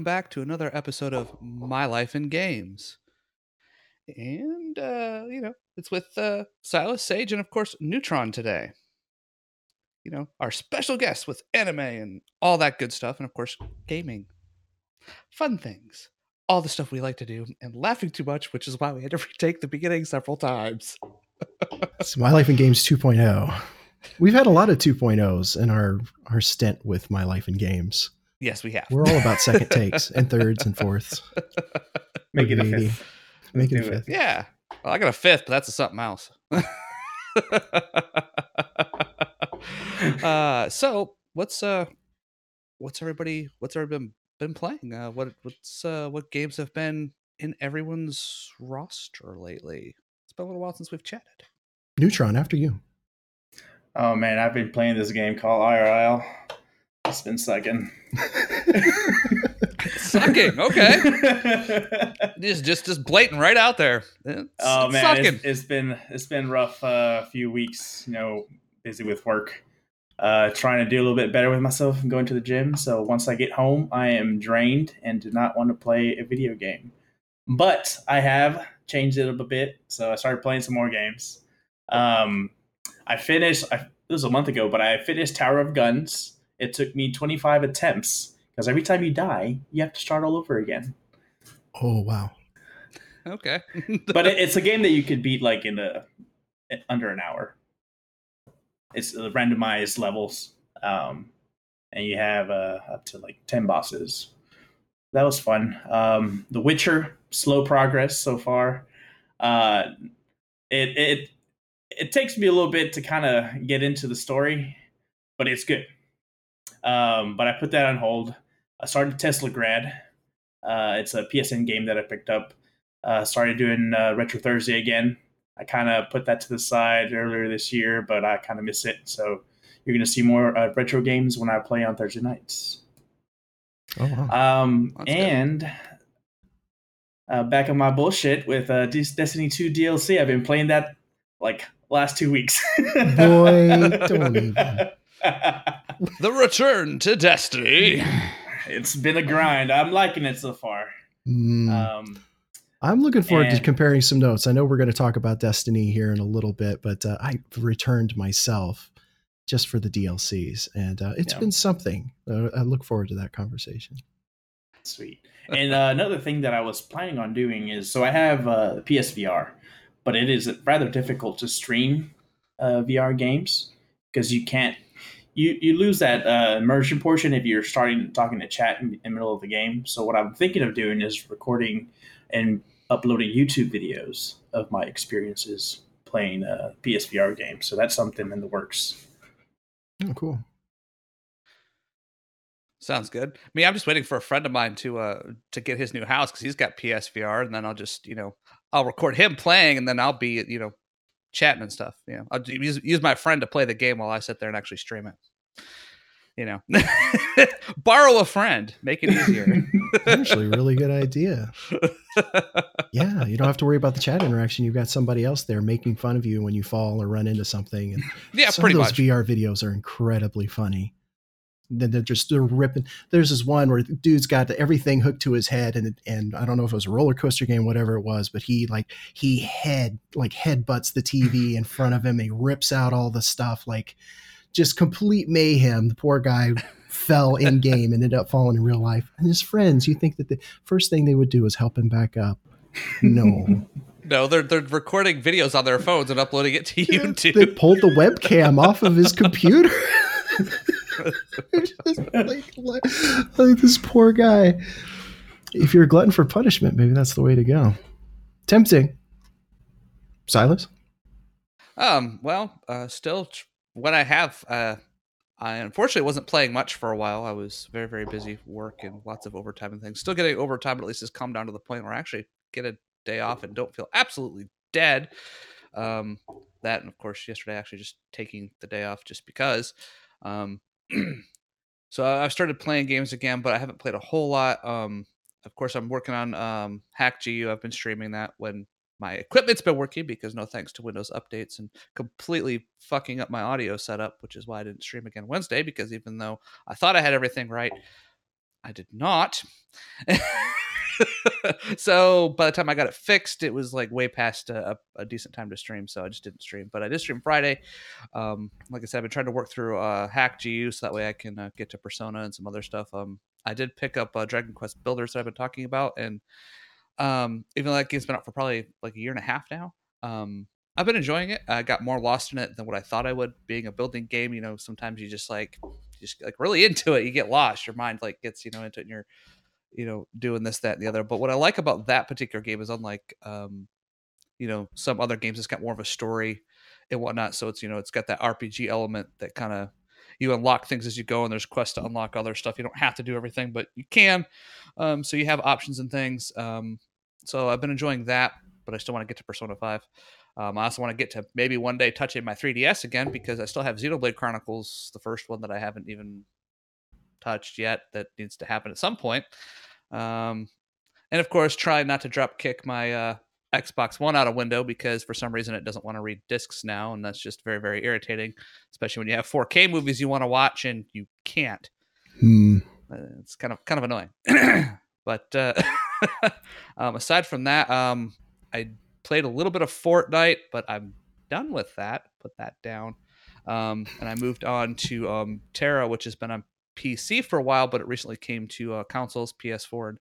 welcome back to another episode of My Life in Games. And, uh, you know, it's with uh, Silas Sage and, of course, Neutron today. You know, our special guests with anime and all that good stuff, and, of course, gaming. Fun things. All the stuff we like to do, and laughing too much, which is why we had to retake the beginning several times. It's My Life in Games 2.0. We've had a lot of 2.0s in our, our stint with My Life in Games. Yes, we have. We're all about second takes and thirds and fourths. Make it a fifth. Make it a Do it. fifth. Yeah. Well, I got a fifth, but that's a something else. uh, so what's uh, what's everybody what's everybody been, been playing? Uh, what what's uh, what games have been in everyone's roster lately? It's been a little while since we've chatted. Neutron, after you. Oh man, I've been playing this game called IRL. It's been sucking. Sucking, okay. Just just just blatant right out there. It's, oh it's man, it's, it's been it's been rough uh, few weeks. You know, busy with work. Uh, trying to do a little bit better with myself and going to the gym. So once I get home, I am drained and do not want to play a video game. But I have changed it up a bit, so I started playing some more games. Um, I finished. I, it was a month ago, but I finished Tower of Guns. It took me 25 attempts because every time you die, you have to start all over again. Oh, wow. okay. But it, it's a game that you could beat like in a under an hour. It's uh, randomized levels, um, and you have uh, up to like 10 bosses. That was fun. Um, the Witcher, slow progress so far. Uh, it it it takes me a little bit to kind of get into the story, but it's good. Um, but I put that on hold. I started Teslagrad. Uh, it's a PSN game that I picked up. Uh, started doing uh, Retro Thursday again. I kind of put that to the side earlier this year, but I kind of miss it. So you're going to see more uh, retro games when I play on Thursday nights. Oh, wow. Um, and uh, back on my bullshit with uh, Des- Destiny 2 DLC. I've been playing that like last two weeks. Boy, don't even. The return to Destiny. it's been a grind. I'm liking it so far. Mm. Um, I'm looking forward to comparing some notes. I know we're going to talk about Destiny here in a little bit, but uh, I returned myself just for the DLCs, and uh, it's Yeah. been something. Uh, I look forward to that conversation. Sweet. And uh, another thing that I was planning on doing is so I have uh, PSVR, but it is rather difficult to stream uh, VR games because you can't. You, you lose that uh, immersion portion if you're starting talking to chat in, in the middle of the game. So what I'm thinking of doing is recording and uploading YouTube videos of my experiences playing uh, PSVR games. So that's something in the works. Oh, cool. Sounds good. I mean, I'm just waiting for a friend of mine to uh to get his new house because he's got PSVR, and then I'll just you know I'll record him playing, and then I'll be you know chatting and stuff. You know, I'll use use my friend to play the game while I sit there and actually stream it. You know, borrow a friend, make it easier. Actually, really good idea. Yeah, you don't have to worry about the chat interaction. You've got somebody else there making fun of you when you fall or run into something. And yeah, some pretty of those much. VR videos are incredibly funny. Then they're just they're ripping. There's this one where the dude's got everything hooked to his head, and and I don't know if it was a roller coaster game, whatever it was, but he like he head like headbutts the TV in front of him. He rips out all the stuff, like just complete mayhem. The poor guy fell in game and ended up falling in real life. And his friends, you think that the first thing they would do is help him back up? No, No, they're they're recording videos on their phones and uploading it to YouTube. they pulled the webcam off of his computer. Like, like, like this poor guy. If you're a glutton for punishment, maybe that's the way to go. Tempting. Silas? Um, well, uh, still, what I have, uh, I unfortunately wasn't playing much for a while. I was very, very busy work and lots of overtime and things. Still getting overtime, but at least it's come down to the point where I actually get a day off and don't feel absolutely dead. Um, that and of course yesterday actually just taking the day off just because. Um, so I've started playing games again, but I haven't played a whole lot. Um, of course, I'm working on um, Hack GU. I've been streaming that when my equipment's been working because no thanks to Windows updates and completely fucking up my audio setup, which is why I didn't stream again Wednesday because even though I thought I had everything right, I did not. so by the time I got it fixed, it was like way past a, a, decent time to stream. So I just didn't stream. But I did stream Friday. Um, like I said, I've been trying to work through uh, Hack GU so that way I can uh, get to Persona and some other stuff. Um, I did pick up uh, Dragon Quest Builders that I've been talking about, and um, even though that game's been out for probably like a year and a half now, um, I've been enjoying it. I got more lost in it than what I thought I would. Being a building game, you know, sometimes you just like just like really into it, you get lost. Your mind like gets you know into it, and you're you know doing this, that, and the other. But what I like about that particular game is unlike um, you know some other games, it's got more of a story and whatnot. So it's you know it's got that RPG element that kind of you unlock things as you go, and there's quests to unlock other stuff. You don't have to do everything, but you can. Um, so you have options and things. Um, so I've been enjoying that, but I still want to get to Persona Five. Um, I also want to get to maybe one day touching my 3DS again because I still have Xenoblade Chronicles, the first one that I haven't even touched yet. That needs to happen at some point. Um, and of course, try not to drop kick my uh, Xbox One out a window because for some reason it doesn't want to read discs now, and that's just very very irritating, especially when you have 4K movies you want to watch and you can't. Hmm. Uh, it's kind of kind of annoying. but uh, um, aside from that, um, I played a little bit of Fortnite, but I'm done with that. Put that down. Um, and I moved on to um, TERA, which has been on PC for a while, but it recently came to uh, consoles, PS4 and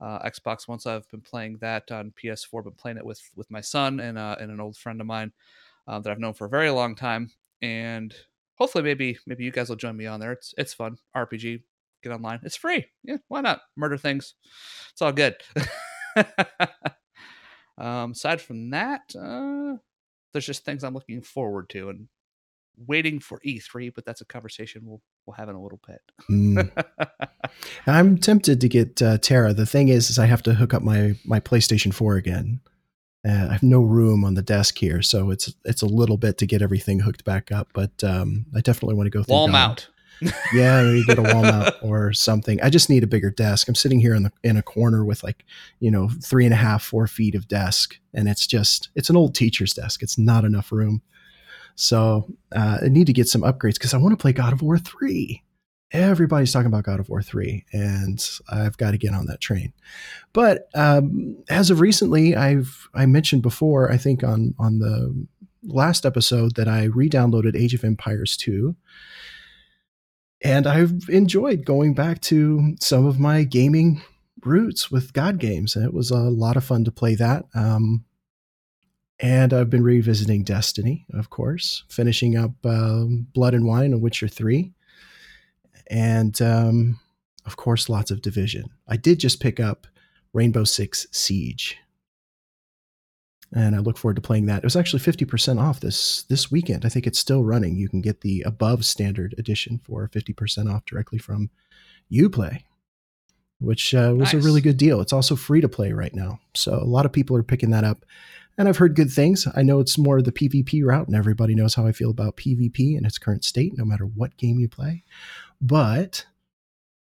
uh, Xbox. Once I've been playing that on PS4, been playing it with with my son and uh, and an old friend of mine uh, that I've known for a very long time, and hopefully maybe maybe you guys will join me on there. It's it's fun RPG. Get online. It's free. Yeah, why not? Murder things. It's all good. Um, aside from that, uh, there's just things I'm looking forward to and waiting for E3, but that's a conversation we'll we'll have in a little bit. mm. I'm tempted to get uh, TERA. The thing is, is I have to hook up my my PlayStation 4 again. Uh, I have no room on the desk here, so it's it's a little bit to get everything hooked back up. But um, I definitely want to go through wall mount yeah, maybe get a wall mount or something. I just need a bigger desk. I'm sitting here in the in a corner with like, you know, three and a half, four feet of desk, and it's just it's an old teacher's desk. It's not enough room. So uh, I need to get some upgrades because I want to play God of War three. Everybody's talking about God of War three, and I've got to get on that train. But um, as of recently, I've I mentioned before, I think on on the last episode that I re-downloaded Age of Empires two and I've enjoyed going back to some of my gaming roots with God games. And it was a lot of fun to play that. Um, and I've been revisiting Destiny, of course, finishing up uh, Blood and Wine and Witcher 3. And um, of course, lots of Division. I did just pick up Rainbow Six Siege and I look forward to playing that. It was actually 50% off this this weekend. I think it's still running. You can get the above standard edition for 50% off directly from UPlay, which uh, was nice. a really good deal. It's also free to play right now. So a lot of people are picking that up. And I've heard good things. I know it's more the PvP route, and everybody knows how I feel about PvP in its current state, no matter what game you play. But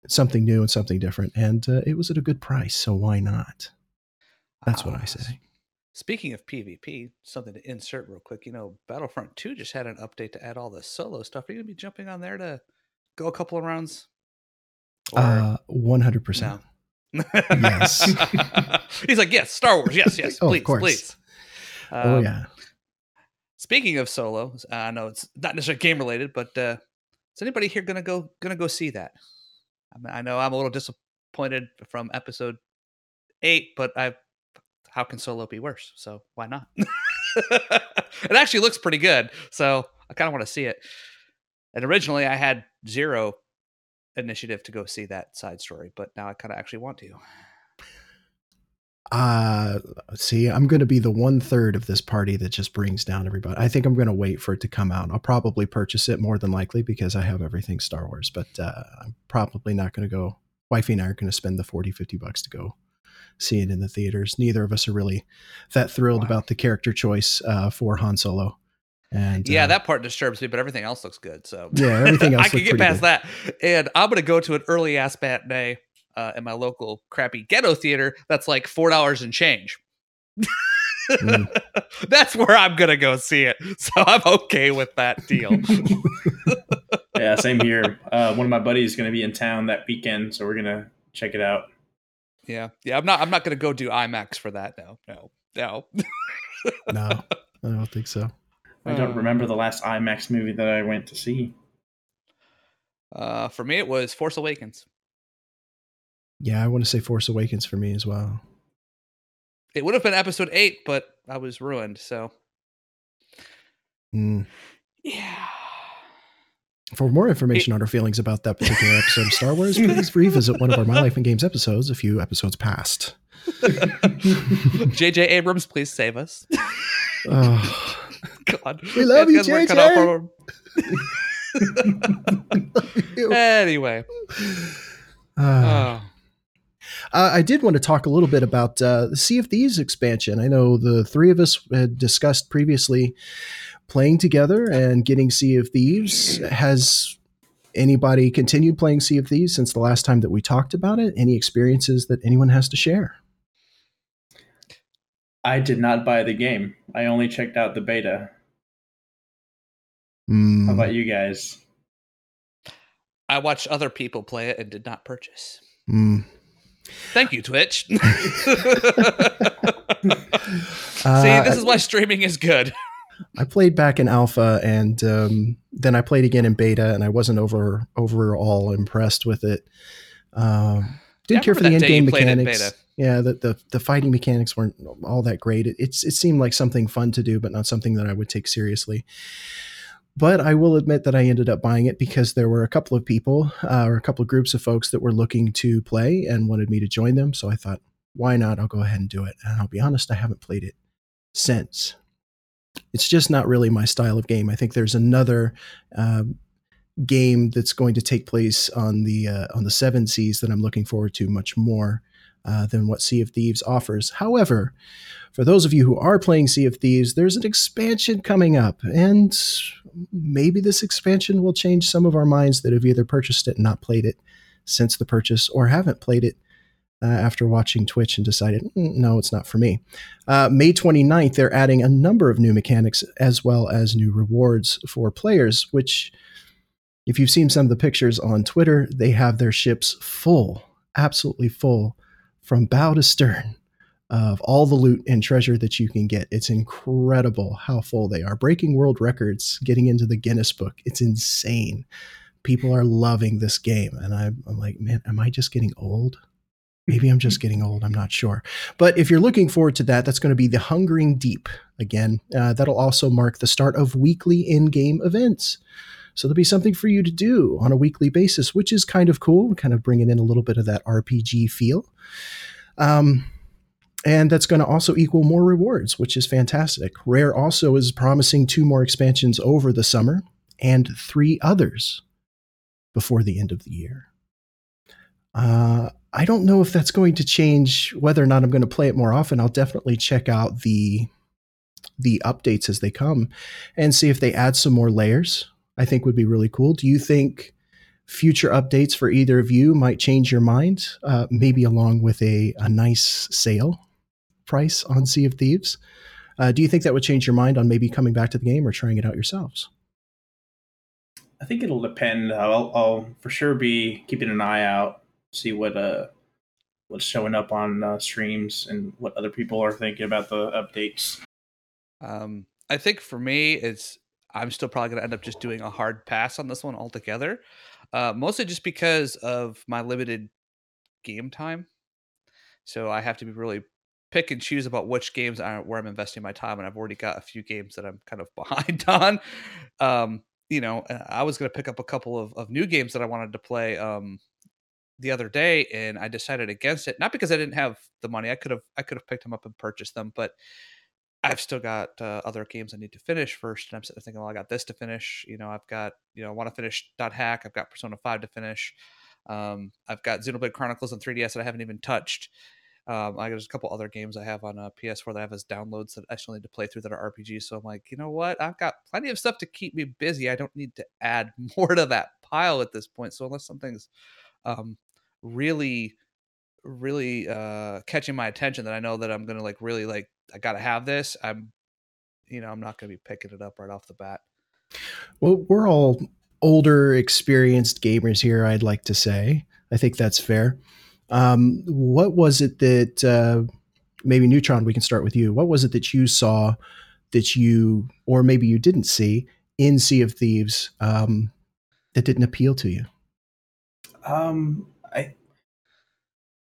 something new and something different. And uh, it was at a good price. So why not? That's what I say. Speaking of PvP, something to insert real quick. You know, Battlefront 2 just had an update to add all the solo stuff. Are you going to be jumping on there to go a couple of rounds? Or... Uh, 100%. No. yes. He's like, yes, Star Wars. Yes, yes. oh, please, please. Oh, um, oh, yeah. Speaking of solo, I know it's not necessarily game related, but uh, is anybody here gonna go gonna go see that? I, mean, I know I'm a little disappointed from episode eight, but I've how can solo be worse? So why not? it actually looks pretty good. So I kind of want to see it. And originally I had zero initiative to go see that side story, but now I kind of actually want to. Uh, see, I'm going to be the one third of this party that just brings down everybody. I think I'm going to wait for it to come out. I'll probably purchase it more than likely because I have everything Star Wars, but uh, I'm probably not going to go. Wifey and I are going to spend the 40, 50 bucks to go see it in the theaters. Neither of us are really that thrilled wow. about the character choice uh, for Han Solo. And yeah, uh, that part disturbs me, but everything else looks good. So yeah, everything else. I can get past good. that. And I'm gonna go to an early ass matinee uh, in my local crappy ghetto theater. That's like four dollars and change. mm. That's where I'm gonna go see it. So I'm okay with that deal. yeah, same here. Uh, one of my buddies is going to be in town that weekend, so we're gonna check it out. Yeah, yeah. I'm not. I'm not going to go do IMAX for that. No, no, no. no, I don't think so. I don't remember the last IMAX movie that I went to see. Uh, for me, it was Force Awakens. Yeah, I want to say Force Awakens for me as well. It would have been Episode Eight, but I was ruined. So, Mm. yeah. For more information on our feelings about that particular episode of Star Wars, please revisit one of our My Life in Games episodes a few episodes past. J.J. Abrams, please save us. Oh, God, We love you, you, 'cause we're cut JJ. anyway, Uh, oh, Uh, I did want to talk a little bit about uh, the Sea of Thieves expansion. I know the three of us had discussed previously playing together and getting Sea of Thieves. Has anybody continued playing Sea of Thieves since the last time that we talked about it? Any experiences that anyone has to share? I did not buy the game. I only checked out the beta. Hmm. How about you guys? I watched other people play it and did not purchase. Hmm. Thank you, Twitch. Uh, See, this is why streaming is good. I played back in alpha and um, then I played again in beta, and I wasn't over overall impressed with it. Um, didn't Yeah, care for the in game played it in mechanics. Yeah, the, the the fighting mechanics weren't all that great. It, it's it seemed like something fun to do, but not something that I would take seriously. But I will admit that I ended up buying it because there were a couple of people uh, or a couple of groups of folks that were looking to play and wanted me to join them. So I thought, why not? I'll go ahead and do it. And I'll be honest, I haven't played it since. It's just not really my style of game. I think there's another um, game that's going to take place on the uh, on the seven seas that I'm looking forward to much more uh, than what Sea of Thieves offers. However, for those of you who are playing Sea of Thieves, there's an expansion coming up, and maybe this expansion will change some of our minds that have either purchased it and not played it since the purchase, or haven't played it uh, after watching Twitch and decided, "Mm, no, it's not for me. Uh, May 29th, they're adding a number of new mechanics as well as new rewards for players, which, if you've seen some of the pictures on Twitter, they have their ships full, absolutely full, from bow to stern of all the loot and treasure that you can get. It's incredible how full they are. Breaking world records, getting into the Guinness book. It's insane. People are loving this game. And I'm, I'm like, man, am I just getting old? Maybe I'm just getting old. I'm not sure. But if you're looking forward to that, that's going to be the Hungering Deep again. Uh, that'll also mark the start of weekly in game events. So there'll be something for you to do on a weekly basis, which is kind of cool, kind of bringing in a little bit of that RPG feel. Um, and that's going to also equal more rewards, which is fantastic. Rare also is promising two more expansions over the summer and three others before the end of the year. Uh, I don't know if that's going to change whether or not I'm going to play it more often. I'll definitely check out the the updates as they come and see if they add some more layers. I think would be really cool. Do you think future updates for either of you might change your mind? Uh, maybe along with a, a nice sale price on Sea of Thieves. Uh, do you think that would change your mind on maybe coming back to the game or trying it out yourselves? I think it'll depend. I'll, I'll for sure be keeping an eye out, see what uh what's showing up on uh, streams and what other people are thinking about the updates. Um, I think for me, it's I'm still probably going to end up just doing a hard pass on this one altogether. Uh, mostly just because of my limited game time. So I have to be really pick and choose about which games are where I'm investing my time, and I've already got a few games that I'm kind of behind on. Um, you know, uh, I was going to pick up a couple of, of new games that I wanted to play um, the other day, and I decided against it. Not because I didn't have the money; I could have I could have picked them up and purchased them, but I've still got uh, other games I need to finish first, and I'm sitting there thinking, well, I got this to finish. You know, I've got you know, I want to finish Dot Hack. I've got Persona Five to finish. Um, I've got Xenoblade Chronicles on 3DS that I haven't even touched. Um, I got a couple other games I have on uh, PS4 that I have as downloads that I still need to play through that are RPGs. So I'm like, you know what? I've got plenty of stuff to keep me busy. I don't need to add more to that pile at this point. So unless something's um, really, really uh, catching my attention, that I know that I'm gonna like really like I gotta have this. I'm, you know, I'm not gonna be picking it up right off the bat. Well, we're all older, experienced gamers here. I'd like to say. I think that's fair. Um, what was it that uh, maybe Neutron? We can start with you. What was it that you saw that you, or maybe you didn't see in Sea of Thieves um, that didn't appeal to you? Um,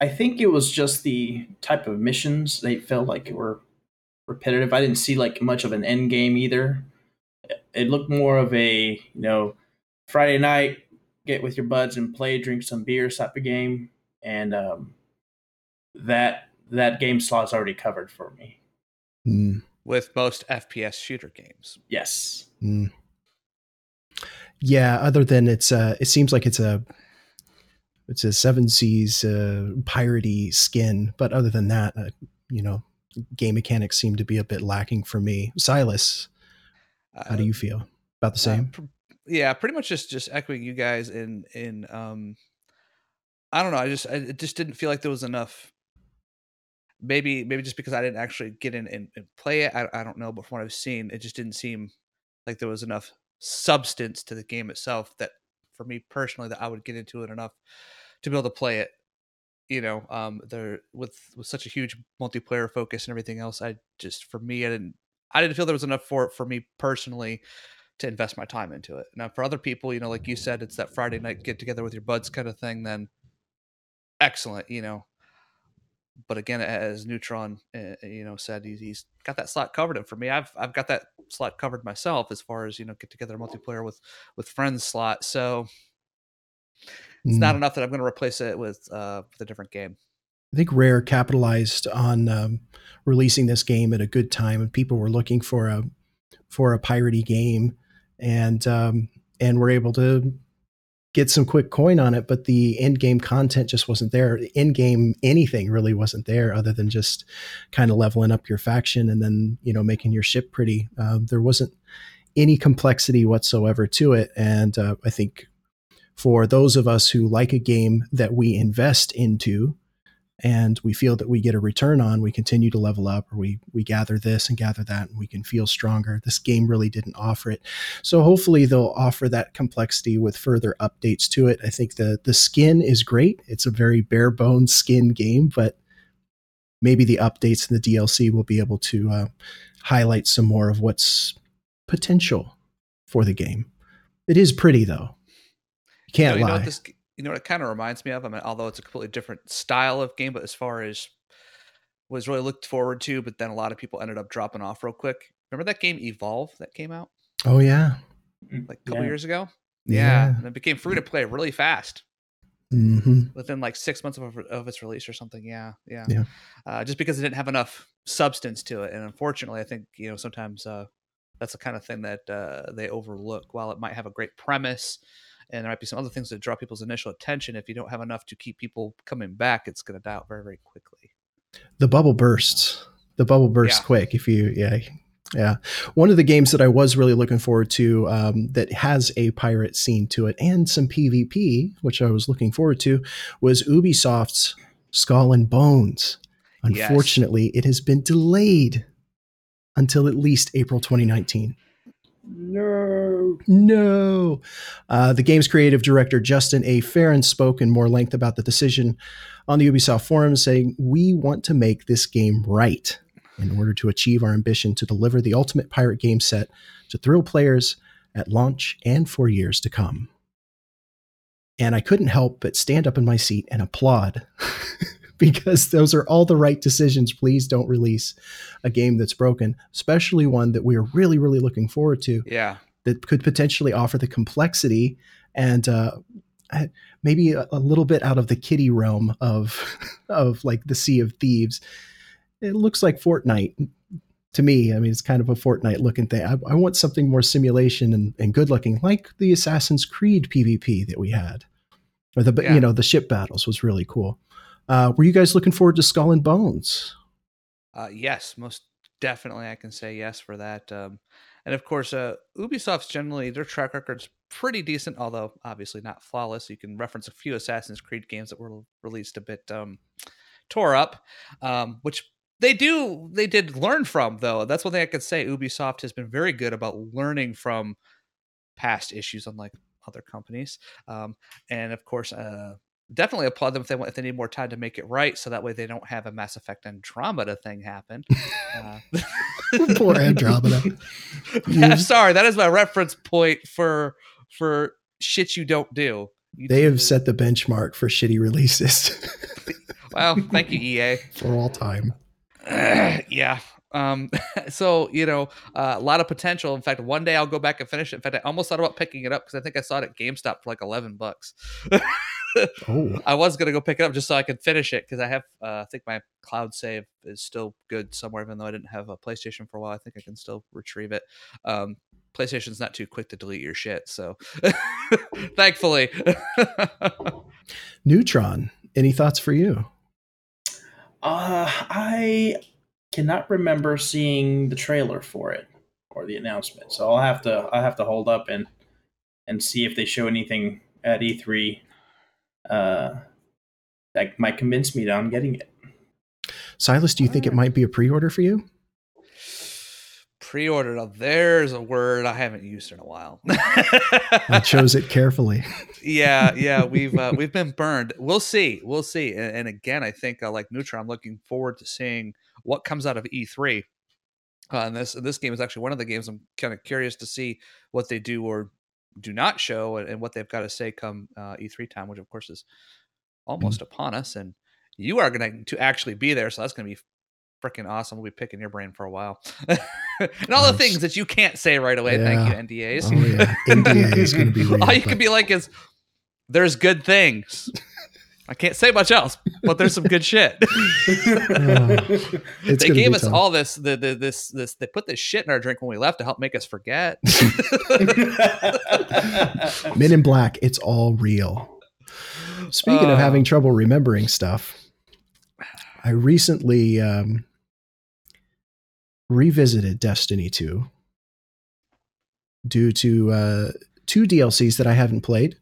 I I think it was just the type of missions they felt like were repetitive. I didn't see like much of an end game either. It looked more of a you know Friday night get with your buds and play, drink some beer type of game, and um, that that game slot is already covered for me. Mm. With most FPS shooter games, yes. Mm. Yeah. Other than it's, uh, it seems like it's a it's a seven seas uh, piratey skin, but other than that, uh, you know, game mechanics seem to be a bit lacking for me. Silas, how do you feel about the same? Uh, pr- yeah, pretty much just just echoing you guys in in um I don't know, I just I, it just didn't feel like there was enough maybe maybe just because I didn't actually get in and, and play it, I, I don't know, but from what I've seen, it just didn't seem like there was enough substance to the game itself that for me personally that I would get into it enough to be able to play it. You know, um, there with with such a huge multiplayer focus and everything else, I just for me, I didn't I didn't feel there was enough for for me personally to invest my time into it. Now, for other people, you know, like you said, it's that Friday night get together with your buds kind of thing. Then excellent, you know. But again, as Neutron, uh, you know, said he's, he's got that slot covered. And for me, I've I've got that slot covered myself as far as you know, get together multiplayer with with friends slot. So it's mm. not enough that I'm going to replace it with uh, with a different game. I think Rare capitalized on um, releasing this game at a good time, and people were looking for a for a piratey game, and um, and were able to get some quick coin on it. But the end game content just wasn't there. End game anything really wasn't there, other than just kind of leveling up your faction and then you know making your ship pretty. Um, there wasn't any complexity whatsoever to it, and uh, I think for those of us who like a game that we invest into and we feel that we get a return on, we continue to level up or we we gather this and gather that and we can feel stronger. This game really didn't offer it. So hopefully they'll offer that complexity with further updates to it. I think the the skin is great. It's a very bare bones skin game, but maybe the updates and the DLC will be able to uh, highlight some more of what's potential for the game. It is pretty though. You can't you know, lie. You know, this, you know what it kind of reminds me of? I mean, although it's a completely different style of game, but as far as was really looked forward to, but then a lot of people ended up dropping off real quick. Remember that game Evolve that came out? Oh yeah, mm, like a couple yeah. years ago. Yeah. yeah, and it became free to play really fast. Mm-hmm. Within like six months of, of its release or something. Yeah, yeah. yeah. Uh, just because it didn't have enough substance to it, and unfortunately, I think you know sometimes uh, that's the kind of thing that uh, they overlook. While it might have a great premise and there might be some other things that draw people's initial attention. If you don't have enough to keep people coming back, it's going to die out very, very quickly. The bubble bursts. The bubble bursts yeah. quick. If you, yeah, yeah. One of the games that I was really looking forward to um, that has a pirate scene to it and some PvP, which I was looking forward to, was Ubisoft's Skull and Bones. Unfortunately, yes. it has been delayed until at least April 2019. No. No. Uh, the game's creative director, Justin A. Farren, spoke in more length about the decision on the Ubisoft forum, saying, We want to make this game right in order to achieve our ambition to deliver the ultimate pirate game set to thrill players at launch and for years to come. And I couldn't help but stand up in my seat and applaud because those are all the right decisions. Please don't release a game that's broken, especially one that we are really, really looking forward to. Yeah. That could potentially offer the complexity and uh, maybe a, a, little bit out of the kiddie realm of of like the Sea of Thieves. It looks like Fortnite to me. I mean, it's kind of a Fortnite looking thing. I, I want something more simulation and, and good looking, like the Assassin's Creed PvP that we had, or the yeah. you know the ship battles was really cool. Uh, were you guys looking forward to Skull and Bones? Uh, yes, most definitely. I can say yes for that. Um, and of course, uh, Ubisoft's generally their track record's pretty decent, although obviously not flawless. You can reference a few Assassin's Creed games that were released a bit um, tore up, um, which they do they did learn from though. That's one thing I could say. Ubisoft has been very good about learning from past issues, unlike other companies. Um, and of course, uh, definitely applaud them if they want if they need more time to make it right, so that way they don't have a Mass Effect Andromeda thing happen. Uh, Poor Andromeda. I'm sorry, that is my reference point for for shit you don't do. You They do- have set the benchmark for shitty releases Well, thank you, EA. for all time. yeah. Um, so you know, uh, a lot of potential. In fact, one day I'll go back and finish it. In fact, I almost thought about picking it up because I think I saw it at GameStop for like eleven bucks. Oh, I was gonna go pick it up just so I could finish it because I have, uh, I think my cloud save is still good somewhere, even though I didn't have a PlayStation for a while. I think I can still retrieve it. Um, PlayStation's not too quick to delete your shit, so thankfully. Neutron. Any thoughts for you? Uh, I cannot remember seeing the trailer for it or the announcement, so I'll have to I'll have to hold up and and see if they show anything at E3 uh, that might convince me that I'm getting it. Silas, do you think it might be a pre-order for you? Pre-order. Now, there's a word I haven't used in a while. I chose it carefully. yeah, yeah, we've uh, we've been burned. We'll see, we'll see. And, and again, I think uh, like Neutron, I'm looking forward to seeing what comes out of E3. Uh, and this this game is actually one of the games I'm kind of curious to see what they do or do not show, and, and what they've got to say come uh, E3 time, which of course is almost upon us. And you are going to actually be there, so that's going to be freaking awesome. We'll be picking your brain for a while, and all the things that you can't say right away. Yeah. Thank you, NDAs. Oh yeah, NDA is going to be. All you but- can be like is, "There's good things." I can't say much else, but there's some good shit. It's they gave us tough. all this, the, the, this, this. They put this shit in our drink when we left to help make us forget. Men in Black. It's all real. Speaking of Uh. having trouble remembering stuff, I recently um, revisited Destiny 2 due to uh, two DLCs that I haven't played.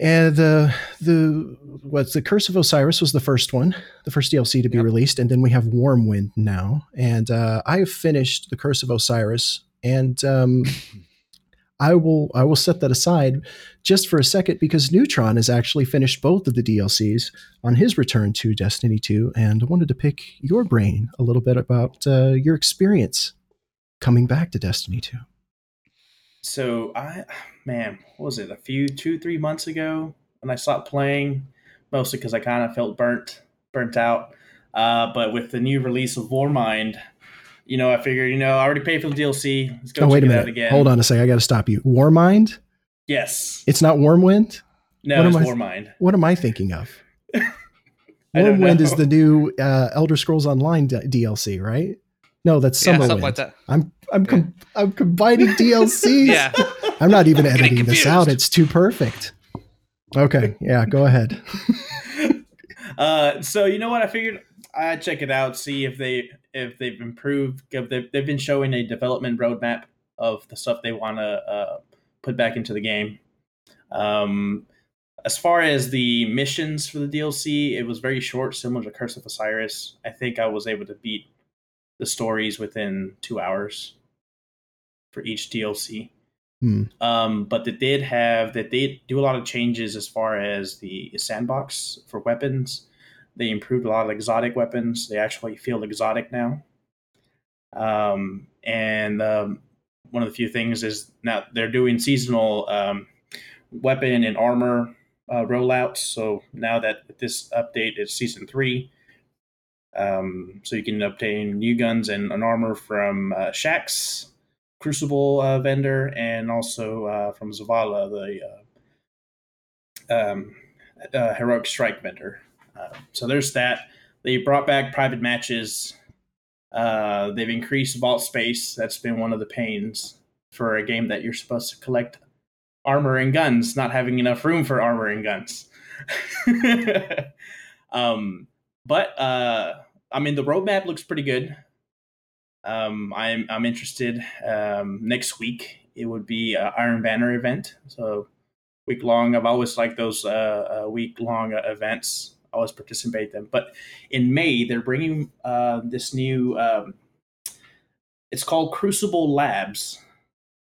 And the the what's the Curse of Osiris was the first one, the first DLC to be Yep. released, and then we have Warmwind now. And uh, I have finished the Curse of Osiris, and um, I will I will set that aside just for a second because Neutron has actually finished both of the DLCs on his return to Destiny 2, and I wanted to pick your brain a little bit about uh, your experience coming back to Destiny 2. so I, man, what was it? A few two three months ago when I stopped playing, mostly because I kind of felt burnt burnt out. Uh, but with the new release of Warmind, you know, I figured, you know, I already paid for the DLC. Let's go oh, wait a minute. again. Hold on a second. I got to stop you. Warmind? Yes. It's not Warmwind? No, What it's am I- Warmind. What am I thinking of? I don't Warmwind is the new uh, Elder Scrolls Online d- DLC, right? No, that's yeah, Summerwind. something like that. I'm I'm com- I'm combining DLCs. Yeah, I'm not even Getting editing this out. It's too perfect. Okay, yeah, go ahead. uh, so you know what? I figured I'd check it out, see if they if they've improved. If they've, they've been showing a development roadmap of the stuff they want to uh, put back into the game. Um, as far as the missions for the DLC, it was very short, similar to Curse of Osiris. I think I was able to beat the stories within two hours for each DLC. Hmm. Um, but they did have that they do a lot of changes as far as the sandbox for weapons. They improved a lot of exotic weapons. They actually feel exotic now. Um, and um, one of the few things is now they're doing seasonal um, weapon and armor uh, rollouts. So now that this update is season three, um, so you can obtain new guns and an armor from uh, Shaxx, Crucible uh, vendor, and also uh, from Zavala, the uh, um, uh, Heroic Strike vendor. Uh, so there's that. They brought back private matches. Uh, they've increased vault space. That's been one of the pains for a game that you're supposed to collect armor and guns, not having enough room for armor and guns. um, but I mean, the roadmap looks pretty good. Um, I'm I'm interested. Um, next week it would be Iron Banner event, so week long. I've always liked those uh, uh, week long uh, events. I always participate them. But in May they're bringing uh, this new. Um, it's called Crucible Labs,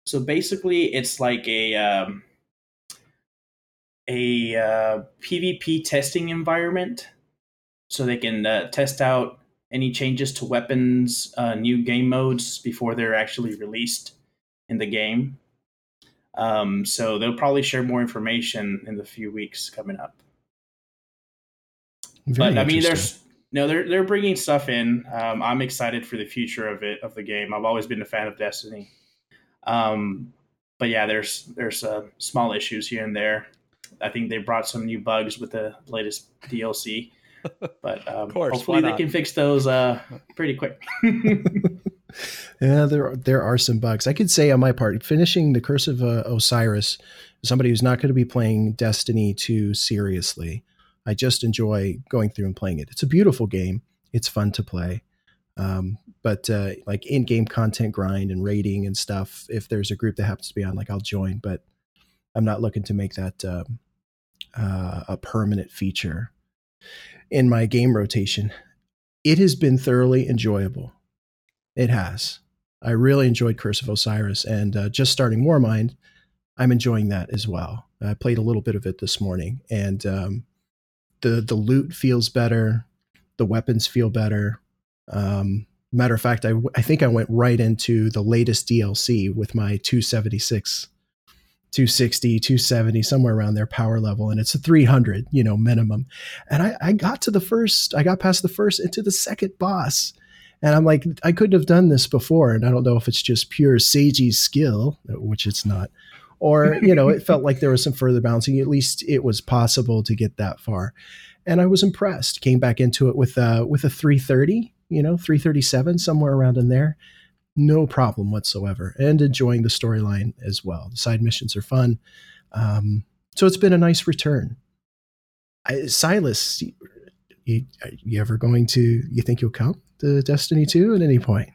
so basically, it's like a um, a uh, PvP testing environment, so they can uh, test out any changes to weapons, uh, new game modes before they're actually released in the game. Um, so they'll probably share more information in the few weeks coming up. Very but I mean, there's no, they're they're bringing stuff in. Um, I'm excited for the future of it of the game. I've always been a fan of Destiny. Um, but yeah, there's there's uh, small issues here and there. I think they brought some new bugs with the latest DLC. But um, course, hopefully they can fix those uh, pretty quick. Yeah, there there are some bugs. I could say on my part, finishing the Curse of uh, Osiris, somebody who's not going to be playing Destiny 2 seriously. I just enjoy going through and playing it. It's a beautiful game. It's fun to play. Um, but uh, like in-game content grind and rating and stuff, if there's a group that happens to be on, like I'll join. But I'm not looking to make that um, uh, a permanent feature in my game rotation. It has been thoroughly enjoyable. It has. I really enjoyed Curse of Osiris, and uh, just starting Warmind, I'm enjoying that as well. I played a little bit of it this morning, and um, the the loot feels better, the weapons feel better. Um, matter of fact, I, I think I went right into the latest DLC with my 276, 260, 270, somewhere around there power level, and it's a 300, you know, minimum. And I, I got to the first, I got past the first into the second boss. And I'm like, I couldn't have done this before. And I don't know if it's just pure Seiji's skill, which it's not, or, you know, it felt like there was some further balancing. At least it was possible to get that far. And I was impressed. Came back into it with, uh, with a 330, you know, 337, somewhere around in there. No problem whatsoever. And enjoying the storyline as well. The side missions are fun. Um, so it's been a nice return. I, Silas, you, you ever going to, you think you'll come to Destiny 2 at any point?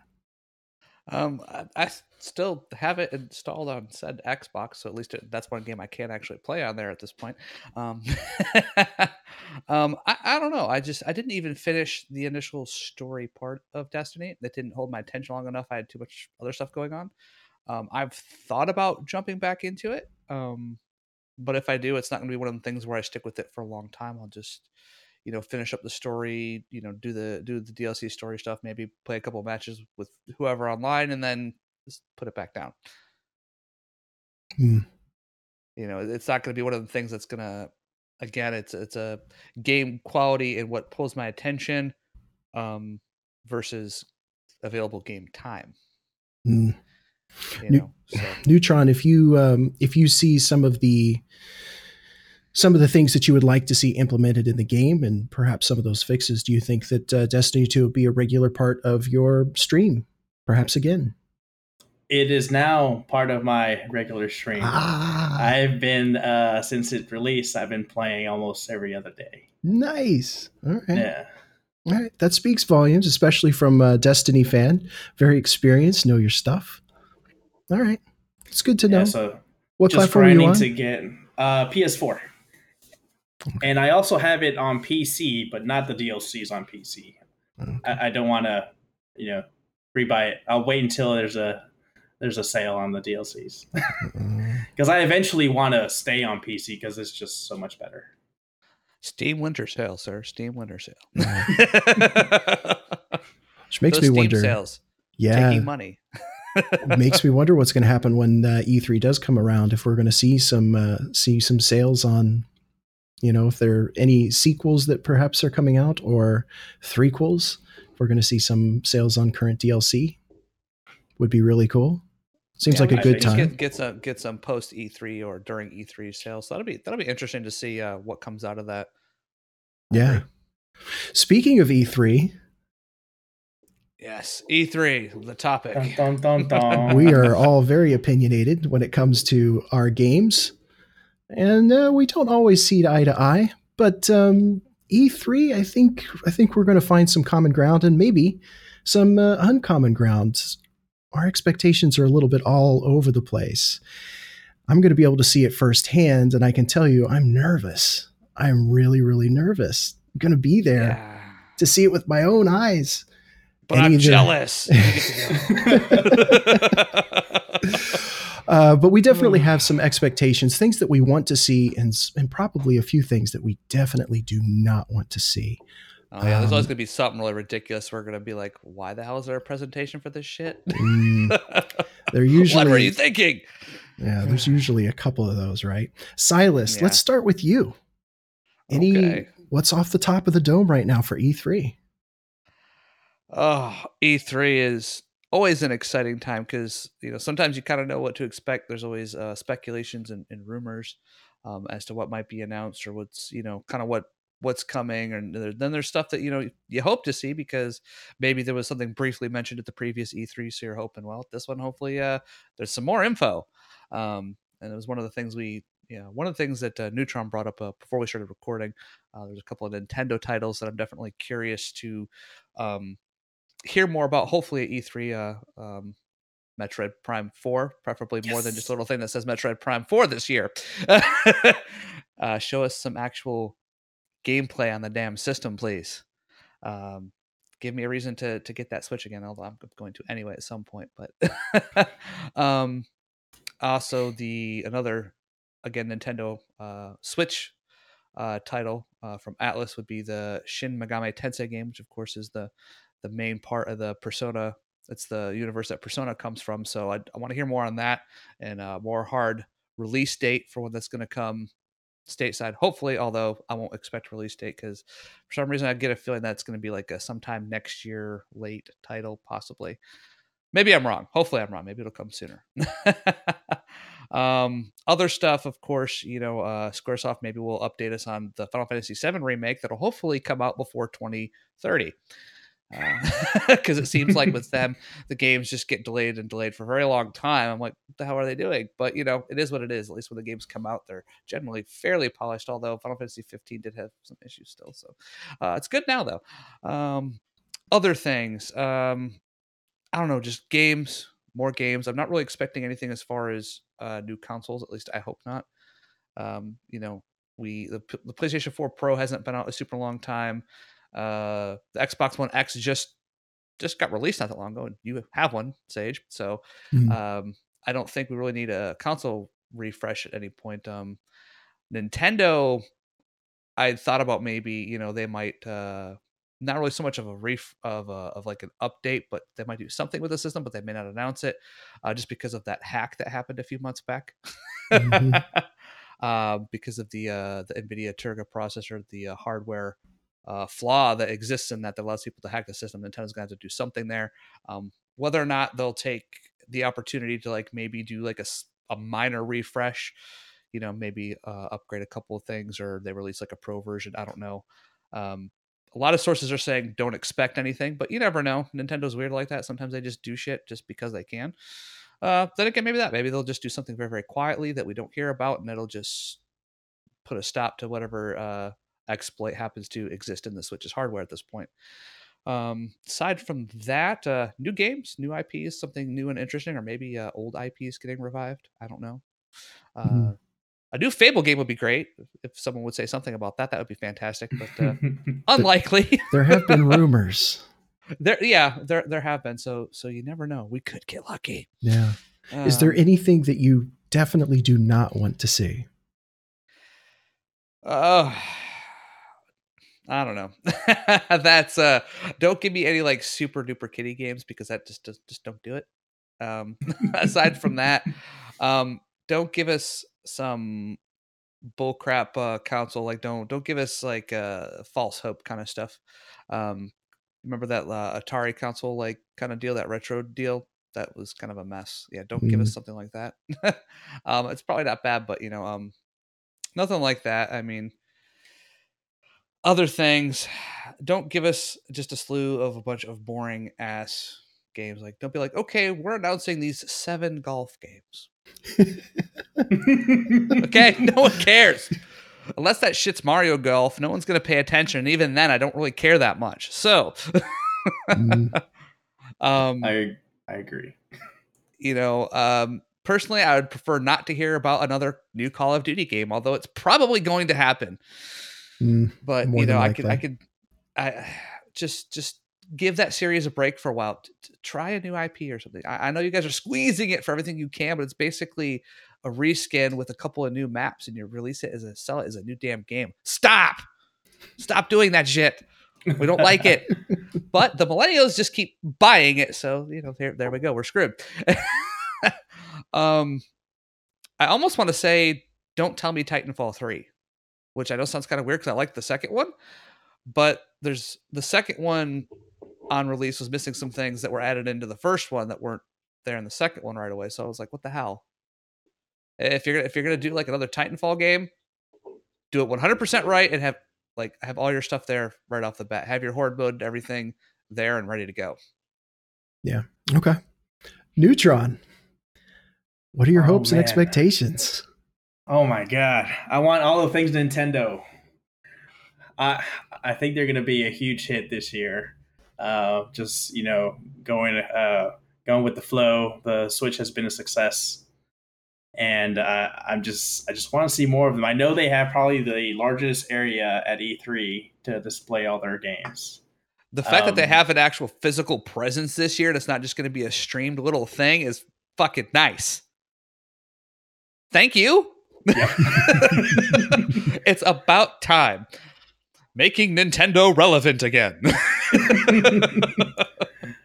Um, I still have it installed on said Xbox, so at least it, that's one game I can't actually play on there at this point. Um, um, I, I don't know. I just I didn't even finish the initial story part of Destiny. That didn't hold my attention long enough. I had too much other stuff going on. Um, I've thought about jumping back into it. Um, but if I do, it's not going to be one of the things where I stick with it for a long time. I'll just you know finish up the story you know do the do the dlc story stuff maybe play a couple matches with whoever online and then just put it back down Hmm. you know it's not going to be one of the things that's going to again it's it's a game quality and what pulls my attention um versus available game time Mm. you know so Neutron, if you um, if you see some of the some of the things that you would like to see implemented in the game, and perhaps some of those fixes, do you think that uh, Destiny Two will be a regular part of your stream? Perhaps again. It is now part of my regular stream. Ah, I've been uh, since it released. I've been playing almost every other day. nice. All right. Yeah. All right. That speaks volumes, especially from a Destiny fan. Very experienced, know your stuff. All right. It's good to know. Yeah, so what just platform are you grinding on? to get uh, PS4. And I also have it on PC, but not the DLCs on PC. Okay. I, I don't want to, you know, rebuy it. I'll wait until there's a there's a sale on the DLCs because I eventually want to stay on PC because it's just so much better. steam winter sale sir steam winter sale which makes Those me Steam wonder. sales Yeah, taking money makes me wonder what's going to happen when uh, E3 does come around. If we're going to see some uh, see some sales on, you know, if there are any sequels that perhaps are coming out or threequels. If we're going to see some sales on current DLC, would be really cool. Seems Yeah, like a good time. Get, get some get some post E3 or during E3 sales. So that'll be that'll be interesting to see uh, what comes out of that. Yeah. Speaking of E E3, Yes, E3, the topic. Dun, dun, dun, dun. we are all very opinionated when it comes to our games, and uh, we don't always see eye to eye. But um, E3, I think, I think we're going to find some common ground and maybe some uh, uncommon grounds. Our expectations are a little bit all over the place. I'm going to be able to see it firsthand, and I can tell you, I'm nervous. I'm really, really nervous. I'm going to be there Yeah. to see it with my own eyes. But And I'm either- jealous. You get to go. Uh, but we definitely have some expectations, things that we want to see, and and probably a few things that we definitely do not want to see. Oh yeah, there's always Um, gonna be something really ridiculous. We're gonna be like, why the hell is there a presentation for this shit? Mm, they're usually what were you thinking? yeah. There's usually a couple of those, right? Silas, Yeah. let's start with you. Any Okay. what's off the top of the dome right now for E E3? Oh, E3 is always an exciting time because you know sometimes you kind of know what to expect. There's always uh, speculations and, and rumors um, as to what might be announced or what's you know kind of what what's coming, and there, then there's stuff that you know you hope to see because maybe there was something briefly mentioned at the previous E3, so you're hoping well this one hopefully uh, there's some more info. Um, and it was one of the things we yeah one of the things that uh, Neutron brought up uh, before we started recording. Uh, there's a couple of Nintendo titles that I'm definitely curious to um, hear more about hopefully at E3 uh um Metroid Prime 4, preferably more than just a little thing that says Metroid Prime 4 this year. uh show us some actual gameplay on the damn system, please. Um give me a reason to to get that Switch again, although I'm going to anyway at some point, but um also the another again Nintendo uh Switch uh title uh from Atlus would be the Shin Megami Tensei game, which of course is the the main part of the Persona. It's the universe that Persona comes from. So I, I want to hear more on that and uh, more hard release date for when that's going to come stateside. Hopefully, although I won't expect release date because for some reason I get a feeling that's going to be like a sometime next year late title, possibly. Maybe I'm wrong. Hopefully, I'm wrong. Maybe it'll come sooner. um, other stuff, of course, you know, uh, SquareSoft maybe will update us on the Final Fantasy VII remake that'll hopefully come out before 2030 because it seems like with them the games just get delayed and delayed for a very long time. I'm like what the hell are they doing? But you know it is what it is at least when the games come out they're generally fairly polished although final fantasy 15 did have some issues still so uh, it's good now though. Um, other things um, i don't know just games more games. I'm not really expecting anything as far as uh, new consoles at least i hope not. Um, you know we the, the playstation 4 pro hasn't been out a super long time uh, the Xbox One X just just got released not that long ago, and you have one, Sage. So Mhm. um, I don't think we really need a console refresh at any point. Um, Nintendo, I thought about maybe you know they might uh, not really so much of a ref of a, of like an update, but they might do something with the system, but they may not announce it uh, just because of that hack that happened a few months back. Mhm. uh, because of the uh, the NVIDIA Tegra processor, the uh, hardware uh, flaw that exists in that that allows people to hack the system. Nintendo's to have to do something there. Um, whether or not they'll take the opportunity to like maybe do like a, a minor refresh, you know, maybe uh, upgrade a couple of things or they release like a pro version. I don't know. Um, a lot of sources are saying don't expect anything, but you never know. Nintendo's weird like that. Sometimes they just do shit just because they can. Uh, then again, maybe that. Maybe they'll just do something very, very quietly that we don't hear about, and it'll just put a stop to whatever uh, exploit happens to exist in the Switch's hardware at this point. Um, aside from that, uh, new games, new IPs, something new and interesting, or maybe uh, old IPs getting revived. I don't know. Uh, Mhm. A new Fable game would be great. If someone would say something about that, that would be fantastic. But uh, unlikely. There have been rumors. there, yeah, there there have been. So so you never know. We could get lucky. Yeah. Is there Um, anything that you definitely do not want to see? Oh, I don't know. That's uh don't give me any like super duper kitty games because that just just, just don't do it. Um aside from that, um don't give us some bullcrap uh console like don't don't give us like uh false hope kind of stuff. Um remember that uh, Atari console like kind of deal that retro deal that was kind of a mess. Yeah, don't give us something like that. um it's probably not bad but you know um nothing like that. I mean, other things, don't give us just a slew of a bunch of boring ass games. Like, don't be like, okay, we're announcing these seven golf games. Okay, no one cares. Unless that shit's Mario Golf, no one's gonna pay attention. And even then, I don't really care that much. So, Mm, um, I I agree. you know, um, personally, I would prefer not to hear about another new Call of Duty game, although it's probably going to happen. Mm, but you know i could i could i just just give that series a break for a while. T- try a new IP or something. I-, I know you guys are squeezing it for everything you can, but it's basically a reskin with a couple of new maps, and you release it as a sell it as a new damn game. Stop! Stop doing that shit. We don't like it. but the millennials just keep buying it, so you know there there we go. We're screwed. um, I almost want to say, don't tell me Titanfall three, which I know sounds kind of weird because I like the second one, but there's the second one on release was missing some things that were added into the first one that weren't there in the second one right away. So I was like, what the hell? If you're if you're gonna do like another Titanfall game, do it 100% right and have like have all your stuff there right off the bat. Have your horde mode, everything there and ready to go. Yeah. Okay. Neutron. What are your Oh, hopes and man. expectations? Oh my god! I want all the things Nintendo. I I think they're gonna be a huge hit this year. Uh, just you know, going uh, going with the flow. The Switch has been a success, and uh, I'm just I just want to see more of them. I know they have probably the largest area at E3 to display all their games. The fact that they Um, have an actual physical presence this year, that's not just going to be a streamed little thing, is fucking nice. Thank you. It's about time. Making Nintendo relevant again.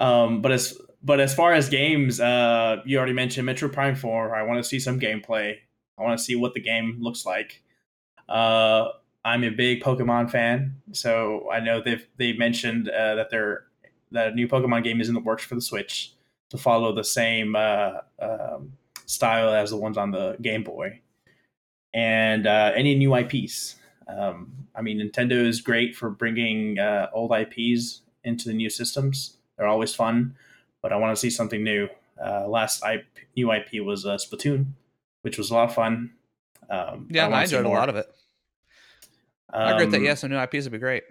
Um, but as but as far as games, uh, you already mentioned Metroid Prime Four. I want to see some gameplay. I want to see what the game looks like. Uh, I'm a big Pokemon fan, so I know they've they mentioned uh, that they're that a new Pokemon game is in the works for the Switch to follow the same uh, um, style as the ones on the Game Boy, and uh, any new IPs. Um, I mean, Nintendo is great for bringing uh, old IPs into the new systems. They're always fun, but I want to see something new. Uh, last IP, new IP was uh, Splatoon, which was a lot of fun. Um, yeah, I, enjoyed a lot of it. I agree that. yes, Yeah, some new IPs would be great.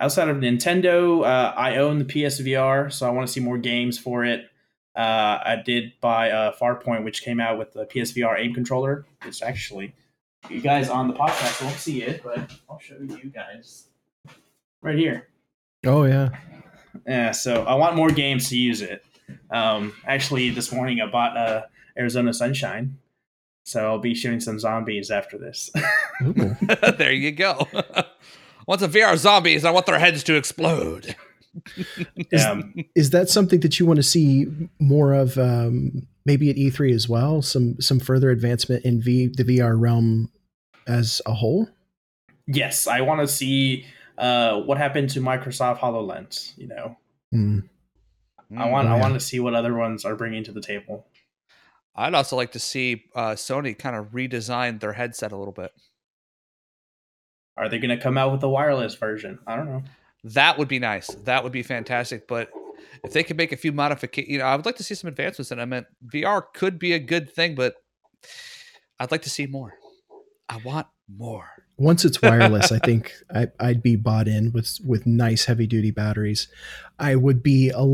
outside of Nintendo, uh, I own the PSVR, so I want to see more games for it. Uh, I did buy uh, Farpoint, which came out with the PSVR aim controller. It's actually, you guys on the podcast won't see it, but I'll show you guys right here. Oh yeah. Yeah, so I want more games to use it. Um, actually, this morning I bought uh, Arizona Sunshine, so I'll be shooting some zombies after this. There you go. Once a VR zombies, I want their heads to explode. Is, um, is that something that you want to see more of? Um, maybe at E3 as well. Some some further advancement in V the VR realm as a whole. yes, I want to see uh, what happened to Microsoft Hololens. You know, Hmm. I want Oh, I want to see what other ones are bringing to the table. I'd also like to see uh, Sony kind of redesign their headset a little bit. Are they going to come out with a wireless version? I don't know. That would be nice. That would be fantastic. But if they could make a few modifications, you know, I would like to see some advancements. And I meant VR could be a good thing, but I'd like to see more. I want more. Once it's wireless, I think I, I'd be bought in with with nice heavy duty batteries. I would be a,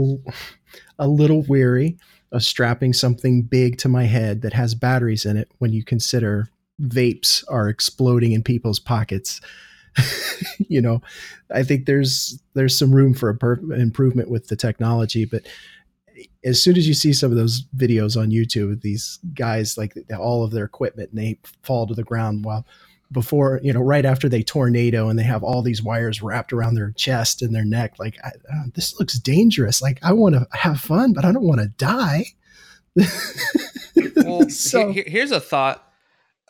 a little weary of strapping something big to my head that has batteries in it when you consider vapes are exploding in people's pockets. you know, I think there's there's some room for a per- improvement with the technology, but as soon as you see some of those videos on YouTube, these guys like all of their equipment and they fall to the ground while before you know right after they tornado and they have all these wires wrapped around their chest and their neck like I, uh, this looks dangerous like i want to have fun but i don't want to die Well, so he- here's a thought.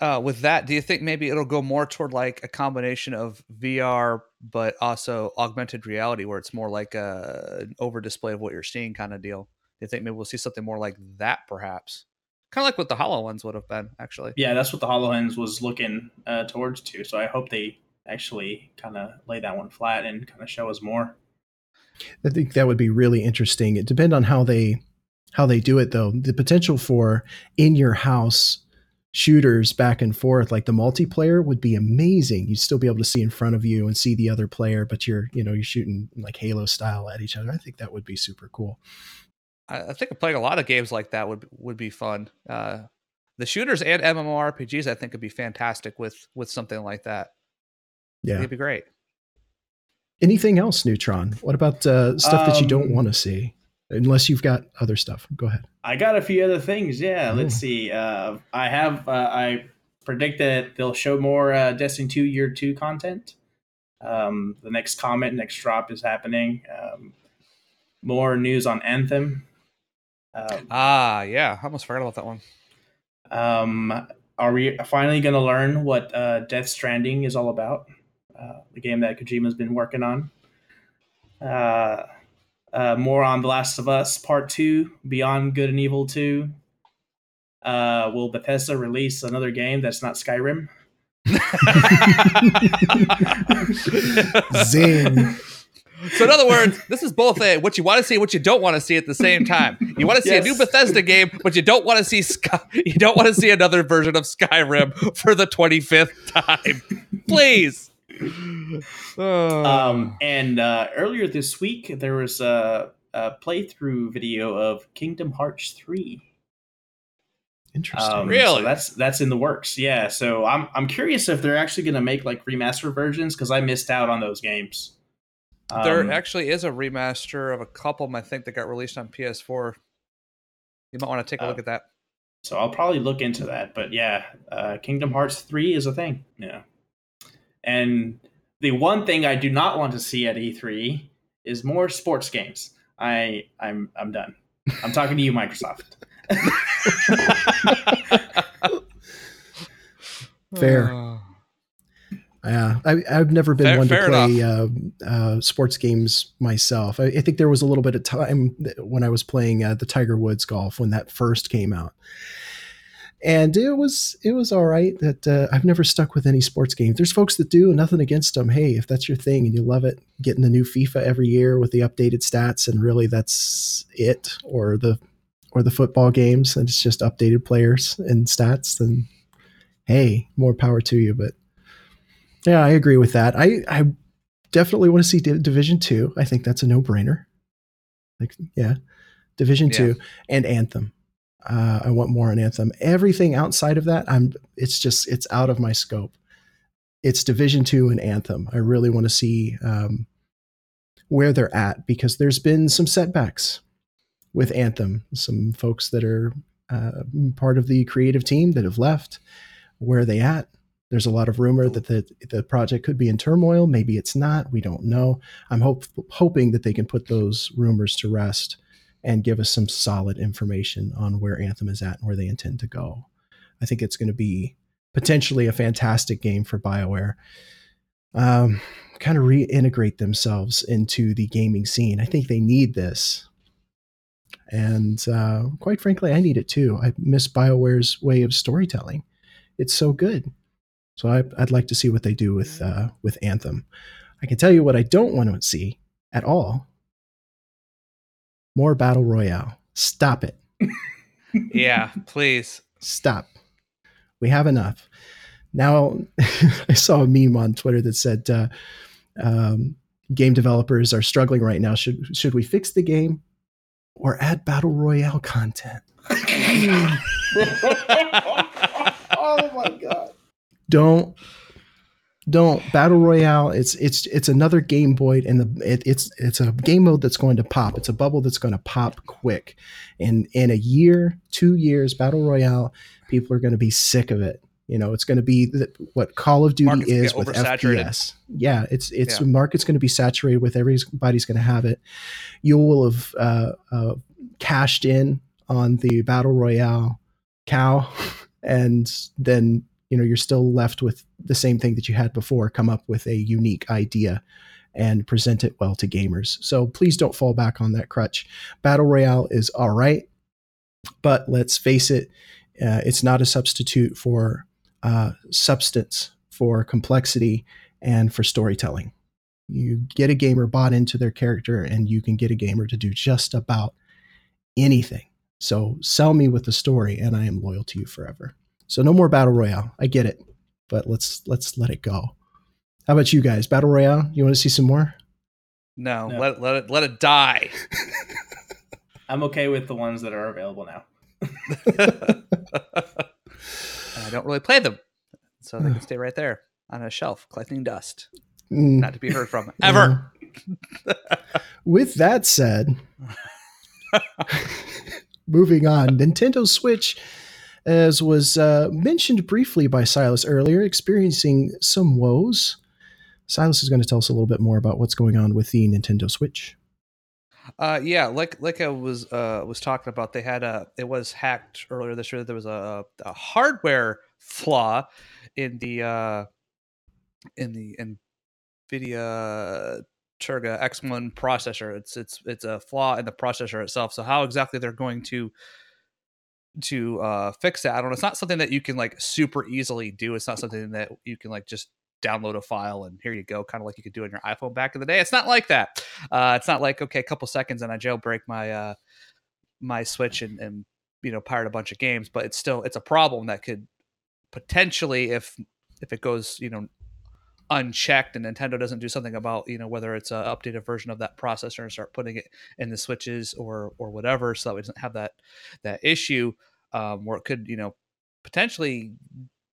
Uh, with that, do you think maybe it'll go more toward like a combination of VR, but also augmented reality, where it's more like a an over display of what you're seeing kind of deal? Do you think maybe we'll see something more like that, perhaps? Kind of like what the HoloLens would have been, actually. Yeah, that's what the HoloLens was looking uh, towards too. So I hope they actually kind of lay that one flat and kind of show us more. i think that would be really interesting it depends on how they how they do it though the potential for in your house shooters back and forth like the multiplayer would be amazing you'd still be able to see in front of you and see the other player but you're you know you're shooting like halo style at each other i think that would be super cool I, I think playing a lot of games like that would would be fun. Uh, the shooters and MMORPGs, I think, would be fantastic with with something like that. yeah It'd be great. Anything else, Neutron? What about uh, stuff that you don't Um, want to see? Unless you've got other stuff. Go ahead. I got a few other things. Yeah, let's see. Uh, I have. Uh, I predict that they'll show more uh, Destiny Two Year Two content. Um, the next comment, next drop is happening. Um, more news on Anthem. Um, Ah, yeah. I almost forgot about that one. Um, are we finally going to learn what uh, Death Stranding is all about? Uh, the game that Kojima's been working on. Uh, uh, more on The Last of Us Part 2, Beyond Good and Evil 2. Uh, will Bethesda release another game that's not Skyrim? Zing. So in other words, this is both a what you want to see what you don't want to see at the same time. You want to see a new Bethesda game, but you don't want to see Sky, you don't want to see another version of Skyrim for the 25th time. Please. Oh. Um, and uh, earlier this week, there was a, a playthrough video of Kingdom Hearts 3. Interesting. Um, Really? So that's that's in the works. Yeah. So I'm I'm curious if they're actually going to make like remaster versions because I missed out on those games. there Um, actually is a remaster of a couple of 'em, I think that got released on PS4. You might want to take a Oh. look at that. so I'll probably look into that. But yeah, uh, Kingdom Hearts three is a thing. Yeah. And the one thing I do not want to see at E3 is more sports games. I I'm I'm done. I'm talking to you, Microsoft. Fair. Oh. Yeah, I, I've never been Fair- one to play uh, uh, sports games myself. I, I think there was a little bit of time when I was playing uh, the Tiger Woods golf when that first came out, and it was it was all right. That uh, I've never stuck with any sports game. There's folks that do, nothing against them. Hey, if that's your thing and you love it, getting the new FIFA every year with the updated stats, and really that's it, or the or the football games and it's just updated players and stats, then hey, more power to you. But yeah, I agree with that. I, I definitely want to see Div- Division Two. I think that's a no brainer. Like, yeah, Division Yeah. Two and Anthem. Uh, I want more on Anthem. Everything outside of that, I'm. It's just it's out of my scope. It's Division Two and Anthem. I really want to see um, where they're at because there's been some setbacks with Anthem. Some folks that are uh, part of the creative team that have left. Where are they at? There's a lot of rumor that the the project could be in turmoil. Maybe it's not. We don't know. I'm hope, hoping that they can put those rumors to rest and give us some solid information on where Anthem is at and where they intend to go. I think it's going to be potentially a fantastic game for BioWare. Um, kind of reintegrate themselves into the gaming scene. I think they need this. And uh, quite frankly, I need it too. I miss BioWare's way of storytelling. It's so good. So I, I'd like to see what they do with uh, with Anthem. I can tell you what I don't want to see at all. More battle royale. Stop it. yeah, please. Stop. We have enough. Now, I saw a meme on Twitter that said, uh, um, "Game developers are struggling right now. Should should we fix the game or add battle royale content?" oh my god. don't don't battle royale it's it's it's another game boy and the it, it's it's a game mode that's going to pop. It's a bubble that's going to pop quick. And in a year two years battle royale people are going to be sick of it. You know it's going to be the, what call of duty Market's is with fps yeah it's it's Yeah. the market's going to be saturated with everybody's going to have it. You will have uh, uh, cashed in on the battle royale cow and then you know you're still left with the same thing that you had before come up with a unique idea and present it well to gamers. So please don't fall back on that crutch. Battle royale is all right but let's face it uh, it's not a substitute for uh, substance for complexity and for storytelling. You get a gamer bought into their character and you can get a gamer to do just about anything. So sell me with the story and i am loyal to you forever so no more battle royale. I get it, but let's let's let it go. How about you guys? Battle royale? You want to see some more? No, No. let let it let it die. I'm okay with the ones that are available now. I don't really play them, so they can stay right there on a shelf collecting dust. Mm, not to be heard from ever. yeah. With that said, moving on, Nintendo Switch, as was uh, mentioned briefly by Silas earlier, experiencing some woes. Silas is going to tell us a little bit more about what's going on with the Nintendo Switch. Uh, yeah, like like I was uh was talking about, they had a it was hacked earlier this year. There was a, a hardware flaw in the uh in the NVIDIA Tegra X1 processor. It's it's it's a flaw in the processor itself. So how exactly they're going to to uh, fix that, I don't know. It's not something that you can like super easily do. It's not something that you can like just download a file and here you go, kind of like you could do on your iPhone back in the day. It's not like that. Uh, it's not like okay, a couple seconds and I jailbreak my uh, my Switch and, and you know pirate a bunch of games, but it's still it's a problem that could potentially if if it goes you know unchecked and Nintendo doesn't do something about you know whether it's an updated version of that processor and start putting it in the switches or or whatever so that we doesn't have that that issue um, where it could you know potentially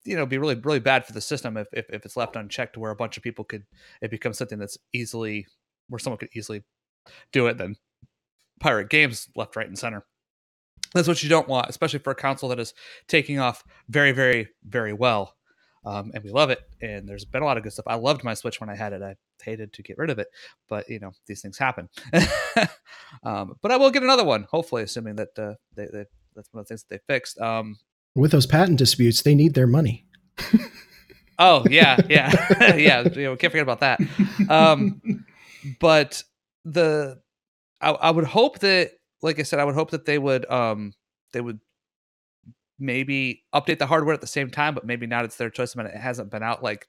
you know be really really bad for the system if, if, if it's left unchecked where a bunch of people could it becomes something that's easily where someone could easily do it then pirate games left right and center. That's what you don't want especially for a console that is taking off very very very well um, and we love it. And there's been a lot of good stuff. I loved my Switch when I had it. I hated to get rid of it, but you know these things happen. um, but I will get another one, hopefully, assuming that uh, they, they, that's one of the things that they fixed. Um, With those patent disputes, they need their money. oh yeah, yeah, yeah. You know, can't forget about that. Um, but the I, I would hope that, like I said, I would hope that they would um, they would maybe update the hardware at the same time, but maybe not. It's their choice. I mean, it hasn't been out like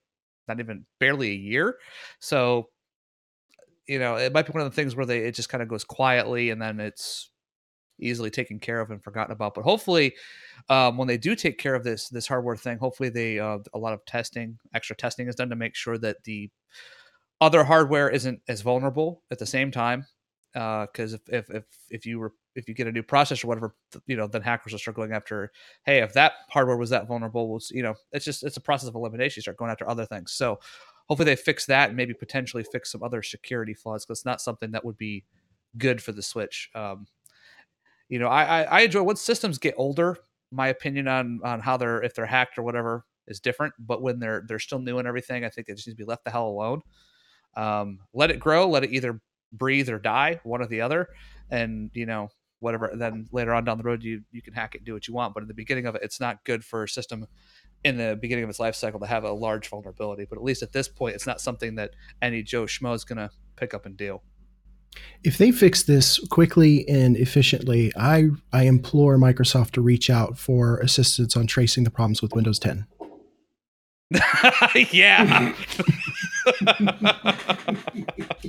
not even barely a year, so you know it might be one of the things where they it just kind of goes quietly and then it's easily taken care of and forgotten about. But hopefully, um, when they do take care of this this hardware thing, hopefully they uh, a lot of testing, extra testing is done to make sure that the other hardware isn't as vulnerable at the same time. Because uh, if, if if if you were if you get a new processor or whatever, you know, then hackers will start going after, hey, if that hardware was that vulnerable, was you know, it's just it's a process of elimination. You start going after other things. So hopefully they fix that and maybe potentially fix some other security flaws because it's not something that would be good for the Switch. Um, you know, I, I I enjoy once systems get older. My opinion on on how they're if they're hacked or whatever is different. But when they're they're still new and everything, I think they just need to be left the hell alone. Um, let it grow. Let it either breathe or die, one or the other. And you know, whatever and then later on down the road you you can hack it and do what you want. But in the beginning of it it's not good for a system in the beginning of its life cycle to have a large vulnerability. But at least at this point it's not something that any joe schmo is going to pick up and deal. If they fix this quickly and efficiently i i implore microsoft to reach out for assistance on tracing the problems with windows 10 yeah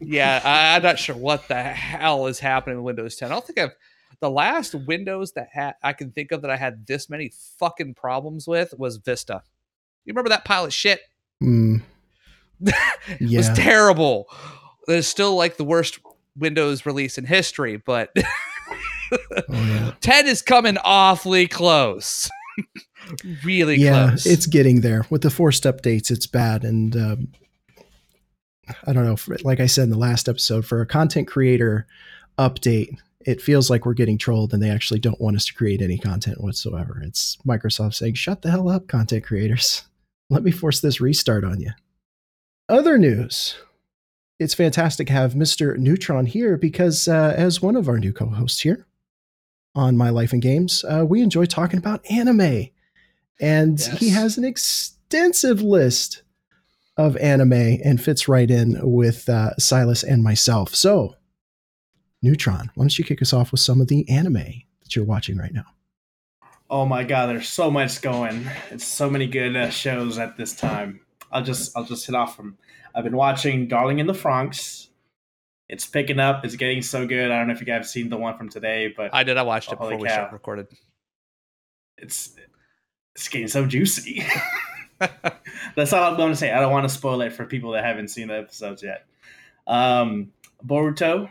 yeah, I, am not sure what the hell is happening with Windows 10. I don't think I've the last Windows that ha- I can think of that I had this many fucking problems with was Vista. You remember that pile of shit? Mm. it yeah. was terrible. It's still like the worst Windows release in history, but oh, yeah. 10 is coming awfully close. really yeah, close. it's getting there. With the forced updates, it's bad. And um, I don't know, for, like I said in the last episode, for a content creator update, it feels like we're getting trolled and they actually don't want us to create any content whatsoever. It's Microsoft saying, shut the hell up, content creators. Let me force this restart on you. Other news. It's fantastic to have Mr. Neutron here because, uh, as one of our new co hosts here on My Life in Games, uh, we enjoy talking about anime. And yes. he has an extensive list of anime and fits right in with uh, Silas and myself. So, Neutron, why don't you kick us off with some of the anime that you're watching right now? Oh my god, there's so much going. It's so many good uh, shows at this time. I'll just I'll just hit off from. I've been watching Darling in the Franxx. It's picking up. It's getting so good. I don't know if you guys have seen the one from today, but I did. I watched it before we cow. recorded. It's it's getting so juicy. That's all I'm going to say. I don't want to spoil it for people that haven't seen the episodes yet. Um, Boruto,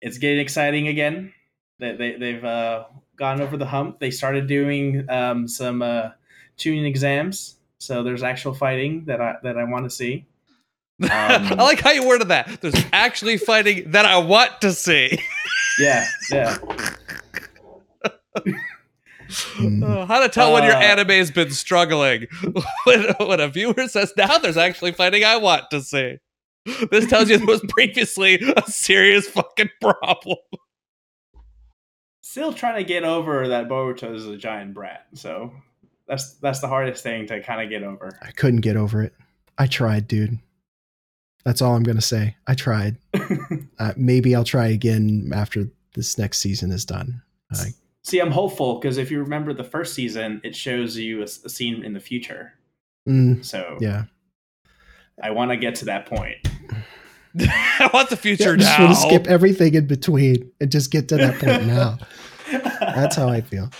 it's getting exciting again. They, they, they've uh, gone over the hump. They started doing um, some uh, Chunin exams, so there's actual fighting that I that I want to see. I like how you worded that. There's actually fighting that I want to see. Yeah, yeah. Mm. Uh, how to tell when your Uh, anime has been struggling when, when a viewer says now there's actually fighting I want to see. This tells you there was previously a serious fucking problem. Still trying to get over that Boruto is a giant brat. So that's that's the hardest thing to kind of get over. I couldn't get over it. I tried, dude. That's all I'm gonna say. I tried. Uh, maybe I'll try again after this next season is done. I, See, I'm hopeful because if you remember the first season, it shows you a, a scene in the future. mm, So yeah, I want to get to that point. I want the Yeah, future I just now. want to skip everything in between and just get to that point now. That's how I feel.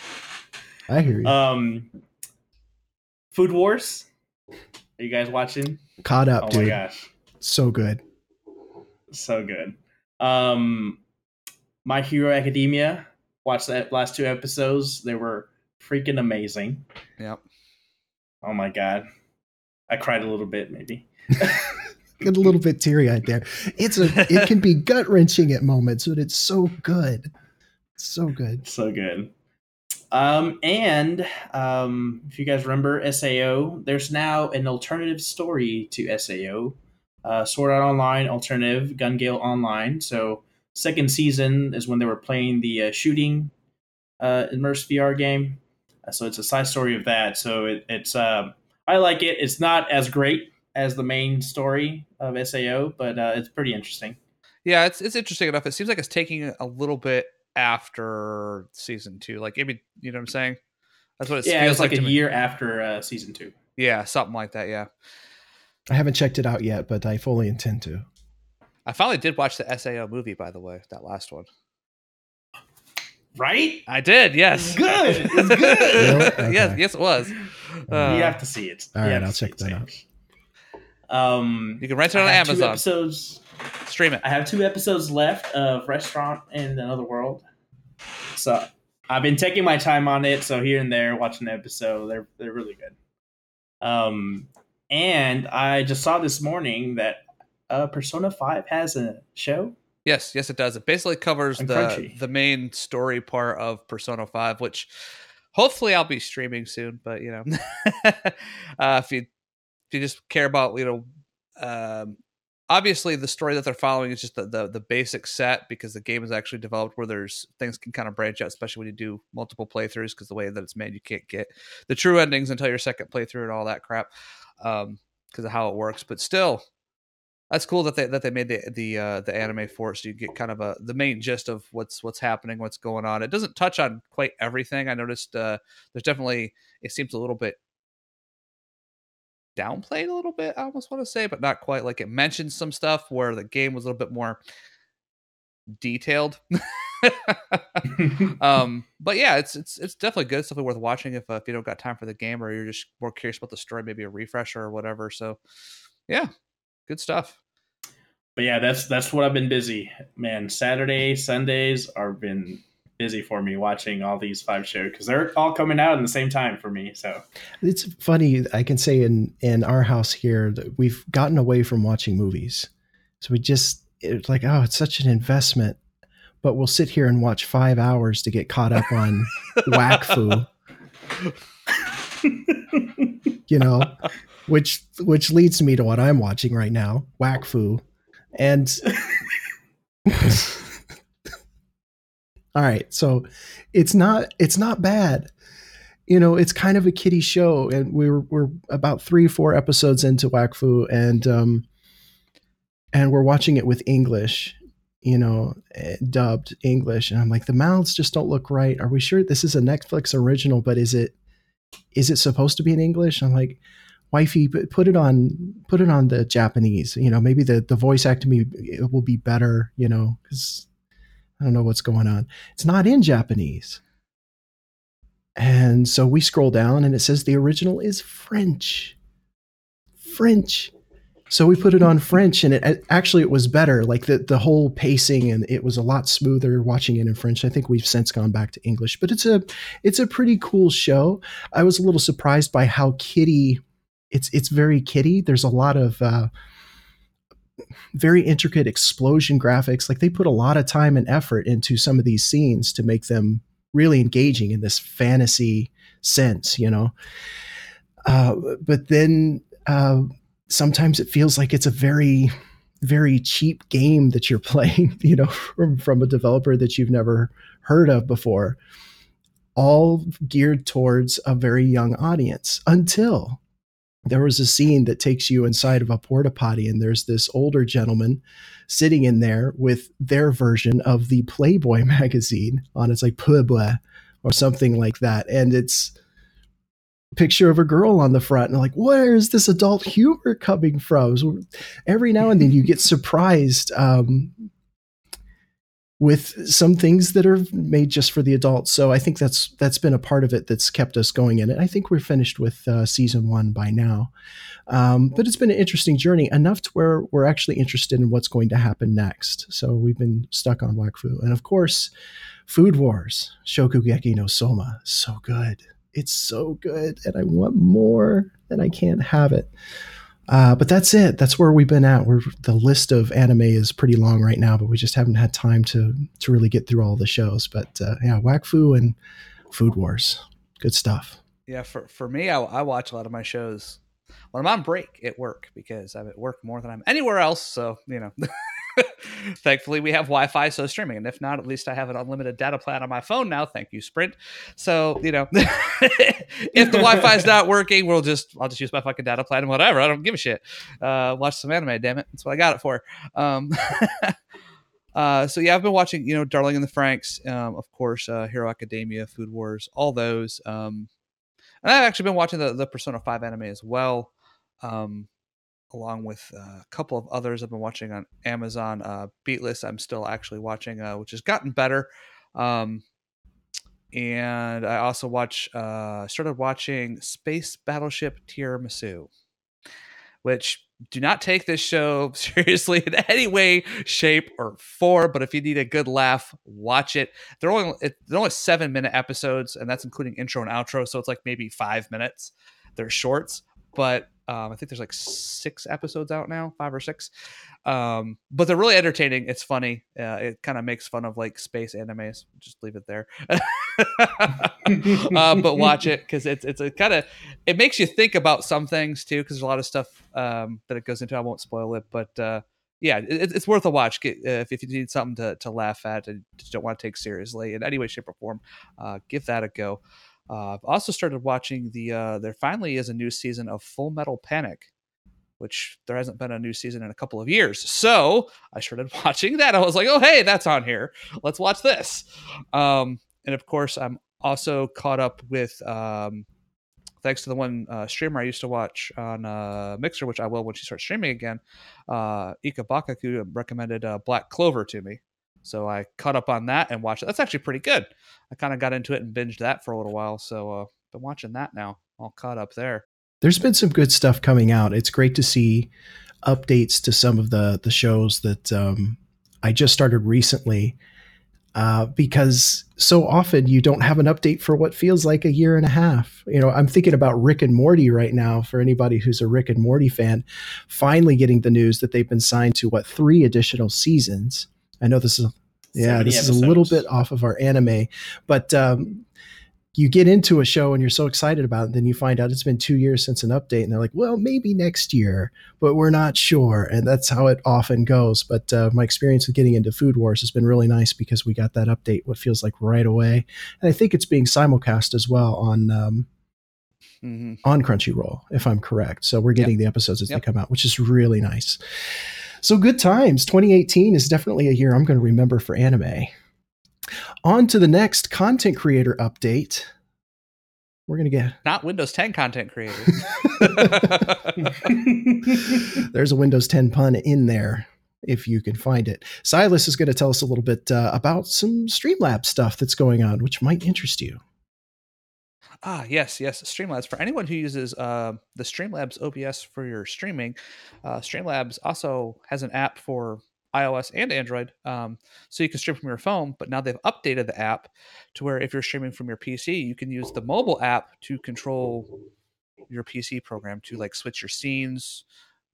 I hear you. Um, Food Wars. Are you guys watching? Caught up, oh dude. my gosh, So good. so good. Um, My Hero Academia. Watched that last two episodes. They were freaking amazing. Yep. Oh my god, I cried a little bit, maybe. Get a little bit teary eyed there. It's a. It can be gut wrenching at moments, but it's so good. So good. so good. Um, and um, if you guys remember SAO, there's now an alternative story to SAO, uh, Sword Art Online alternative, Gun Gale Online. So second season is when they were playing the uh, shooting uh, immersed VR game. Uh, so it's a side story of that. So it, it's uh, I like it. It's not as great as the main story of SAO, but uh, it's pretty interesting. Yeah, it's it's interesting enough. It seems like it's taking a little bit after season two. Like maybe you know what I'm saying? That's what it yeah, feels it's like, to a me. year after uh, season two. Yeah, something like that. Yeah. I haven't checked it out yet, but I fully intend to. I finally did watch the SAO movie, by the way, that last one. Right? I did, yes. It's good. It's good. Really? Okay. yes, yes, it was. Uh, you have to see it. All You right, have to I'll check it, that out. Um, you can rent it I on have Two Amazon. episodes. Stream it. I have two episodes left of Restaurant in Another World. So I've been taking my time on it. So here and there, watching the episode, they're they're really good. Um, and I just saw this morning that uh, Persona Five has a show. Yes, yes, it does. It basically covers the Crunchy. the main story part of Persona Five, which hopefully I'll be streaming soon. But you know, uh, if you if you just care about you know, um, obviously the story that they're following is just the, the the basic set because the game is actually developed where there's things can kind of branch out, especially when you do multiple playthroughs because the way that it's made, you can't get the true endings until your second playthrough and all that crap um, because of how it works. But still, that's cool that they that they made the the uh, the anime for it, so you get kind of a the main gist of what's what's happening, what's going on. It doesn't touch on quite everything. I noticed uh, there's definitely it seems a little bit downplayed a little bit. I almost want to say, but not quite. Like it mentions some stuff where the game was a little bit more detailed. um, but yeah, it's it's it's definitely good. It's definitely worth watching if uh, if you don't got time for the game or you're just more curious about the story, maybe a refresher or whatever. So, yeah, good stuff. But yeah, that's that's what I've been busy, man. Saturday, Sundays are been busy for me watching all these five shows because they're all coming out in the same time for me. So It's funny. I can say in in our house here that we've gotten away from watching movies. So we just it's like, oh, it's such an investment. But we'll sit here and watch five hours to get caught up on Wakfu, you know, which which leads me to what I'm watching right now, Wakfu, and all right, so it's not it's not bad. You know, it's kind of a kiddie show, and we're we're about three four episodes into Wakfu, and um, and we're watching it with English, you know, eh, dubbed English, and I'm like, the mouths just don't look right. Are we sure this is a Netflix original? But is it is it supposed to be in English? I'm like, wifey, put it on put it on the Japanese. You know, maybe the the voice acting will be better. You know, because I don't know what's going on. It's not in Japanese. And so we scroll down and it says the original is French. French. So we put it on French and it actually it was better. Like the the whole pacing and it was a lot smoother watching it in French. I think we've since gone back to English, but it's a it's a pretty cool show. I was a little surprised by how kitty it's it's very kitty. There's a lot of uh very intricate explosion graphics. Like they put a lot of time and effort into some of these scenes to make them really engaging in this fantasy sense, you know. Uh, but then uh, sometimes it feels like it's a very, very cheap game that you're playing, you know, from, from a developer that you've never heard of before, all geared towards a very young audience until there was a scene that takes you inside of a porta potty and there's this older gentleman sitting in there with their version of the playboy magazine on. It's like playboy or something like that. And it's a picture of a girl on the front and like where is this adult humor coming from? So every now and then you get surprised um, with some things that are made just for the adults. So I think that's that's been a part of it that's kept us going in it. I think we're finished with uh, season one by now, um, but it's been an interesting journey enough to where we're actually interested in what's going to happen next. So we've been stuck on Wakfu, and of course, Food Wars Shokugeki no Soma, so good. It's so good, and I want more, and I can't have it. Uh, but that's it. That's where we've been at. We're the list of anime is pretty long right now, but we just haven't had time to to really get through all the shows. But uh, yeah, Wakfu and Food Wars, good stuff. Yeah, for for me, I, I watch a lot of my shows when I'm on break at work because I'm at work more than I'm anywhere else. So you know. Thankfully, we have Wi Fi, so streaming. And if not, at least I have an unlimited data plan on my phone now. Thank you, Sprint. So, you know, if the Wi Fi is not working, we'll just, I'll just use my fucking data plan and whatever. I don't give a shit. Uh, watch some anime, damn it. That's what I got it for. Um, uh, so, yeah, I've been watching, you know, Darling in the Franxx, um, of course, uh, Hero Academia, Food Wars, all those. Um, and I've actually been watching the, the Persona 5 anime as well. Um, along with uh, a couple of others I've been watching on Amazon. Uh, Beatless, I'm still actually watching, uh, which has gotten better. Um, and I also watch, uh, started watching Space Battleship Tiramisu, which do not take this show seriously in any way, shape, or form. But if you need a good laugh, watch it. They're only they're only seven minute episodes, and that's including intro and outro, so it's like maybe five minutes. They're shorts, but um, I think there's like six episodes out now, five or six. Um, but they're really entertaining. It's funny. Uh, it kind of makes fun of like space animes. Just leave it there. uh, but watch it because it's it's a kind of it makes you think about some things too. Because there's a lot of stuff um, that it goes into. I won't spoil it, but uh, yeah, it, it's worth a watch Get, uh, if, if you need something to, to laugh at and don't want to take seriously in any way, shape, or form. Uh, give that a go. I've also started watching the. Uh, there finally is a new season of Full Metal Panic, which there hasn't been a new season in a couple of years. So I started watching that. I was like, oh hey, that's on here. Let's watch this. Um, and of course, I'm also caught up with. Um, thanks to the one uh, streamer I used to watch on uh, Mixer, which I will when she starts streaming again. Uh, Ika Bakaku recommended uh, Black Clover to me, so I caught up on that and watched it. That's actually pretty good. I kind of got into it and binged that for a little while. So uh been watching that now. All caught up there. There's been some good stuff coming out. It's great to see updates to some of the the shows that um, I just started recently. Uh, because so often you don't have an update for what feels like a year and a half. You know, I'm thinking about Rick and Morty right now. For anybody who's a Rick and Morty fan, finally getting the news that they've been signed to what three additional seasons, I know this is yeah, this episodes. is a little bit off of our anime, but um, you get into a show and you're so excited about it, then you find out it's been two years since an update, and they're like, "Well, maybe next year, but we're not sure." And that's how it often goes. But uh, my experience with getting into Food Wars has been really nice because we got that update what feels like right away, and I think it's being simulcast as well on. Um, mm-hmm. On Crunchyroll, if I'm correct. So we're getting yep. the episodes as yep. they come out, which is really nice. So good times. 2018 is definitely a year I'm going to remember for anime. On to the next content creator update. We're going to get not Windows 10 content creator. There's a Windows 10 pun in there if you can find it. Silas is going to tell us a little bit uh, about some Streamlabs stuff that's going on, which might interest you. Ah, yes, yes. Streamlabs. For anyone who uses uh, the Streamlabs OBS for your streaming, uh, Streamlabs also has an app for iOS and Android. Um, so you can stream from your phone, but now they've updated the app to where if you're streaming from your PC, you can use the mobile app to control your PC program to like switch your scenes,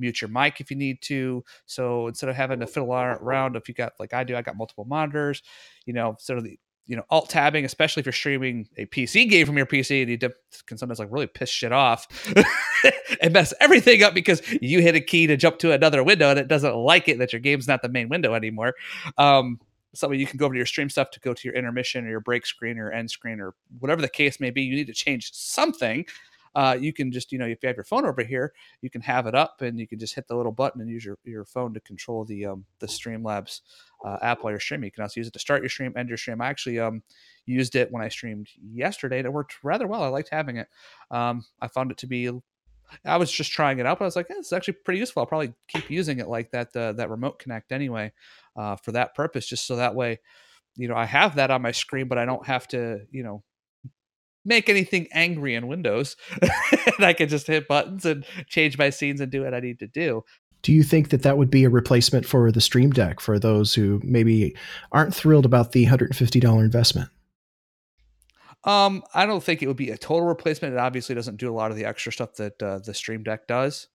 mute your mic if you need to. So instead of having to fiddle around, if you got like I do, I got multiple monitors. You know, sort of the you know alt tabbing, especially if you're streaming a PC game from your PC, and you dip, can sometimes like really piss shit off and mess everything up because you hit a key to jump to another window and it doesn't like it that your game's not the main window anymore. Um, so you can go over to your stream stuff to go to your intermission or your break screen or end screen or whatever the case may be. You need to change something. Uh, you can just, you know, if you have your phone over here, you can have it up and you can just hit the little button and use your, your phone to control the um, the Streamlabs uh, app while you're streaming. You can also use it to start your stream, end your stream. I actually um, used it when I streamed yesterday and it worked rather well. I liked having it. Um, I found it to be I was just trying it out, but I was like, eh, it's actually pretty useful. I'll probably keep using it like that uh, that remote connect anyway uh, for that purpose, just so that way, you know, I have that on my screen, but I don't have to, you know, make anything angry in Windows, and I can just hit buttons and change my scenes and do what I need to do. Do you think that that would be a replacement for the Stream Deck for those who maybe aren't thrilled about the $150 investment? Um, I don't think it would be a total replacement. It obviously doesn't do a lot of the extra stuff that uh, the Stream Deck does.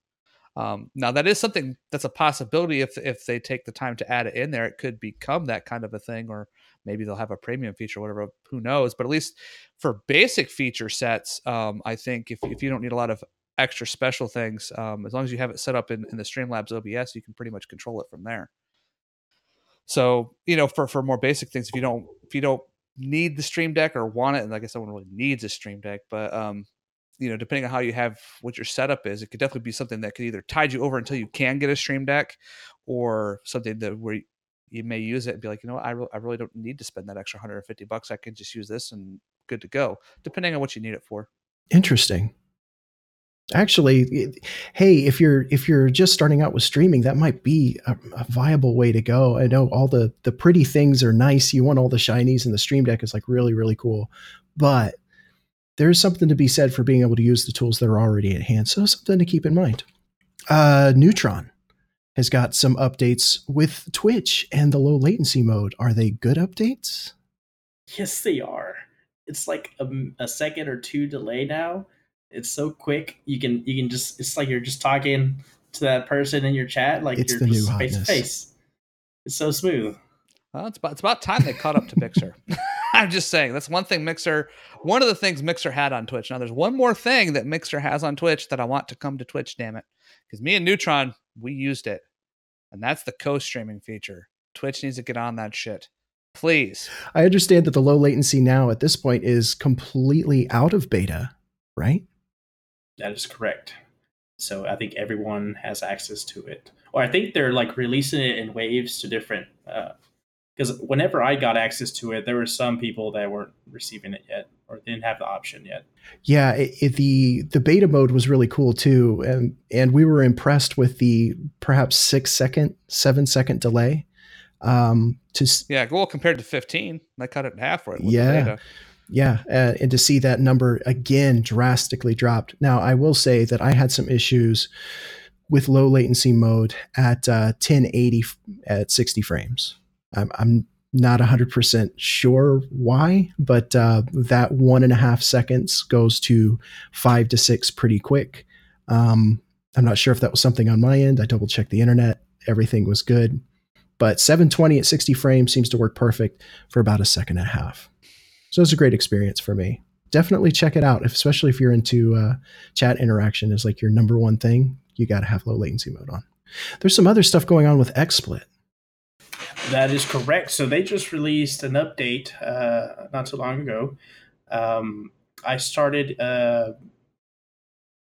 Um, now that is something that's a possibility if if they take the time to add it in there, it could become that kind of a thing, or maybe they'll have a premium feature, whatever. Who knows? But at least for basic feature sets, um, I think if if you don't need a lot of extra special things, um, as long as you have it set up in, in the Streamlabs OBS, you can pretty much control it from there. So you know, for for more basic things, if you don't if you don't need the Stream Deck or want it, and I guess someone really needs a Stream Deck, but um, you know, depending on how you have what your setup is, it could definitely be something that could either tide you over until you can get a Stream Deck, or something that where you may use it and be like, you know, what, I, re- I really don't need to spend that extra 150 bucks. I can just use this and good to go, depending on what you need it for. Interesting. Actually hey if you're if you're just starting out with streaming that might be a, a, viable way to go. I know all the the pretty things are nice. You want all the shinies and the stream deck is like really really cool. But there's something to be said for being able to use the tools that are already at hand. So something to keep in mind. Uh neutron has got some updates with twitch and the low latency mode are they good updates yes they are it's like a, a second or two delay now it's so quick. You can you can just it's like you're just talking to that person in your chat, like it's you're the just new face to face. It's so smooth. Well, it's about it's about time they caught up to Mixer. I'm just saying that's one thing Mixer. One of the things Mixer had on Twitch. Now there's one more thing that Mixer has on Twitch that I want to come to Twitch. Damn it, because me and Neutron we used it, and that's the co-streaming feature. Twitch needs to get on that shit. Please. I understand that the low latency now at this point is completely out of beta, right? That is correct. So I think everyone has access to it, or I think they're like releasing it in waves to different. Uh, Because whenever I got access to it, there were some people that weren't receiving it yet, or didn't have the option yet. Yeah, it, it, the the beta mode was really cool too, and and we were impressed with the perhaps six second, seven second delay. Um, to yeah, well compared to fifteen, I cut it in half right. Yeah, yeah, uh, and to see that number again drastically dropped. Now, I will say that I had some issues with low latency mode at uh, 1080 at 60 frames. I'm, I'm not 100% sure why, but uh, that one and a half seconds goes to five to six pretty quick. Um, I'm not sure if that was something on my end. I double checked the internet, everything was good. But 720 at 60 frames seems to work perfect for about a second and a half. So it's a great experience for me. Definitely check it out, especially if you're into uh, chat interaction is like your number one thing. You got to have low latency mode on. There's some other stuff going on with XSplit. That is correct. So they just released an update uh, not too long ago. Um, I started uh,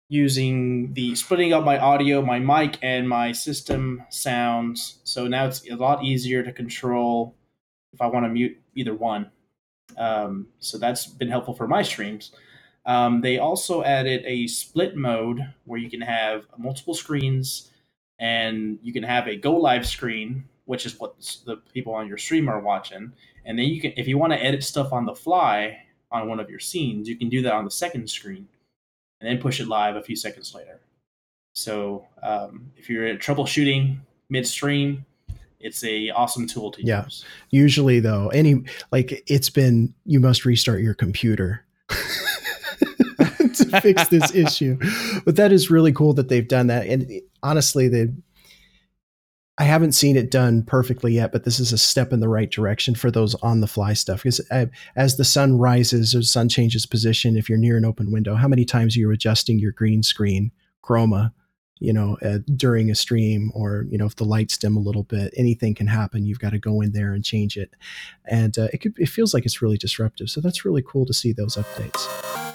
using the splitting up my audio, my mic, and my system sounds. So now it's a lot easier to control if I want to mute either one. Um, so that's been helpful for my streams. Um, they also added a split mode where you can have multiple screens and you can have a go live screen, which is what the people on your stream are watching. And then you can, if you want to edit stuff on the fly on one of your scenes, you can do that on the second screen and then push it live a few seconds later. So um, if you're troubleshooting midstream, it's a awesome tool to yeah. use. Usually though, any like it's been you must restart your computer. to fix this issue. But that is really cool that they've done that. And honestly, they I haven't seen it done perfectly yet, but this is a step in the right direction for those on the fly stuff. Because uh, as the sun rises or the sun changes position, if you're near an open window, how many times are you adjusting your green screen chroma, you know, uh, during a stream, or you know, if the lights dim a little bit, anything can happen. You've got to go in there and change it, and uh, it could, it feels like it's really disruptive. So that's really cool to see those updates.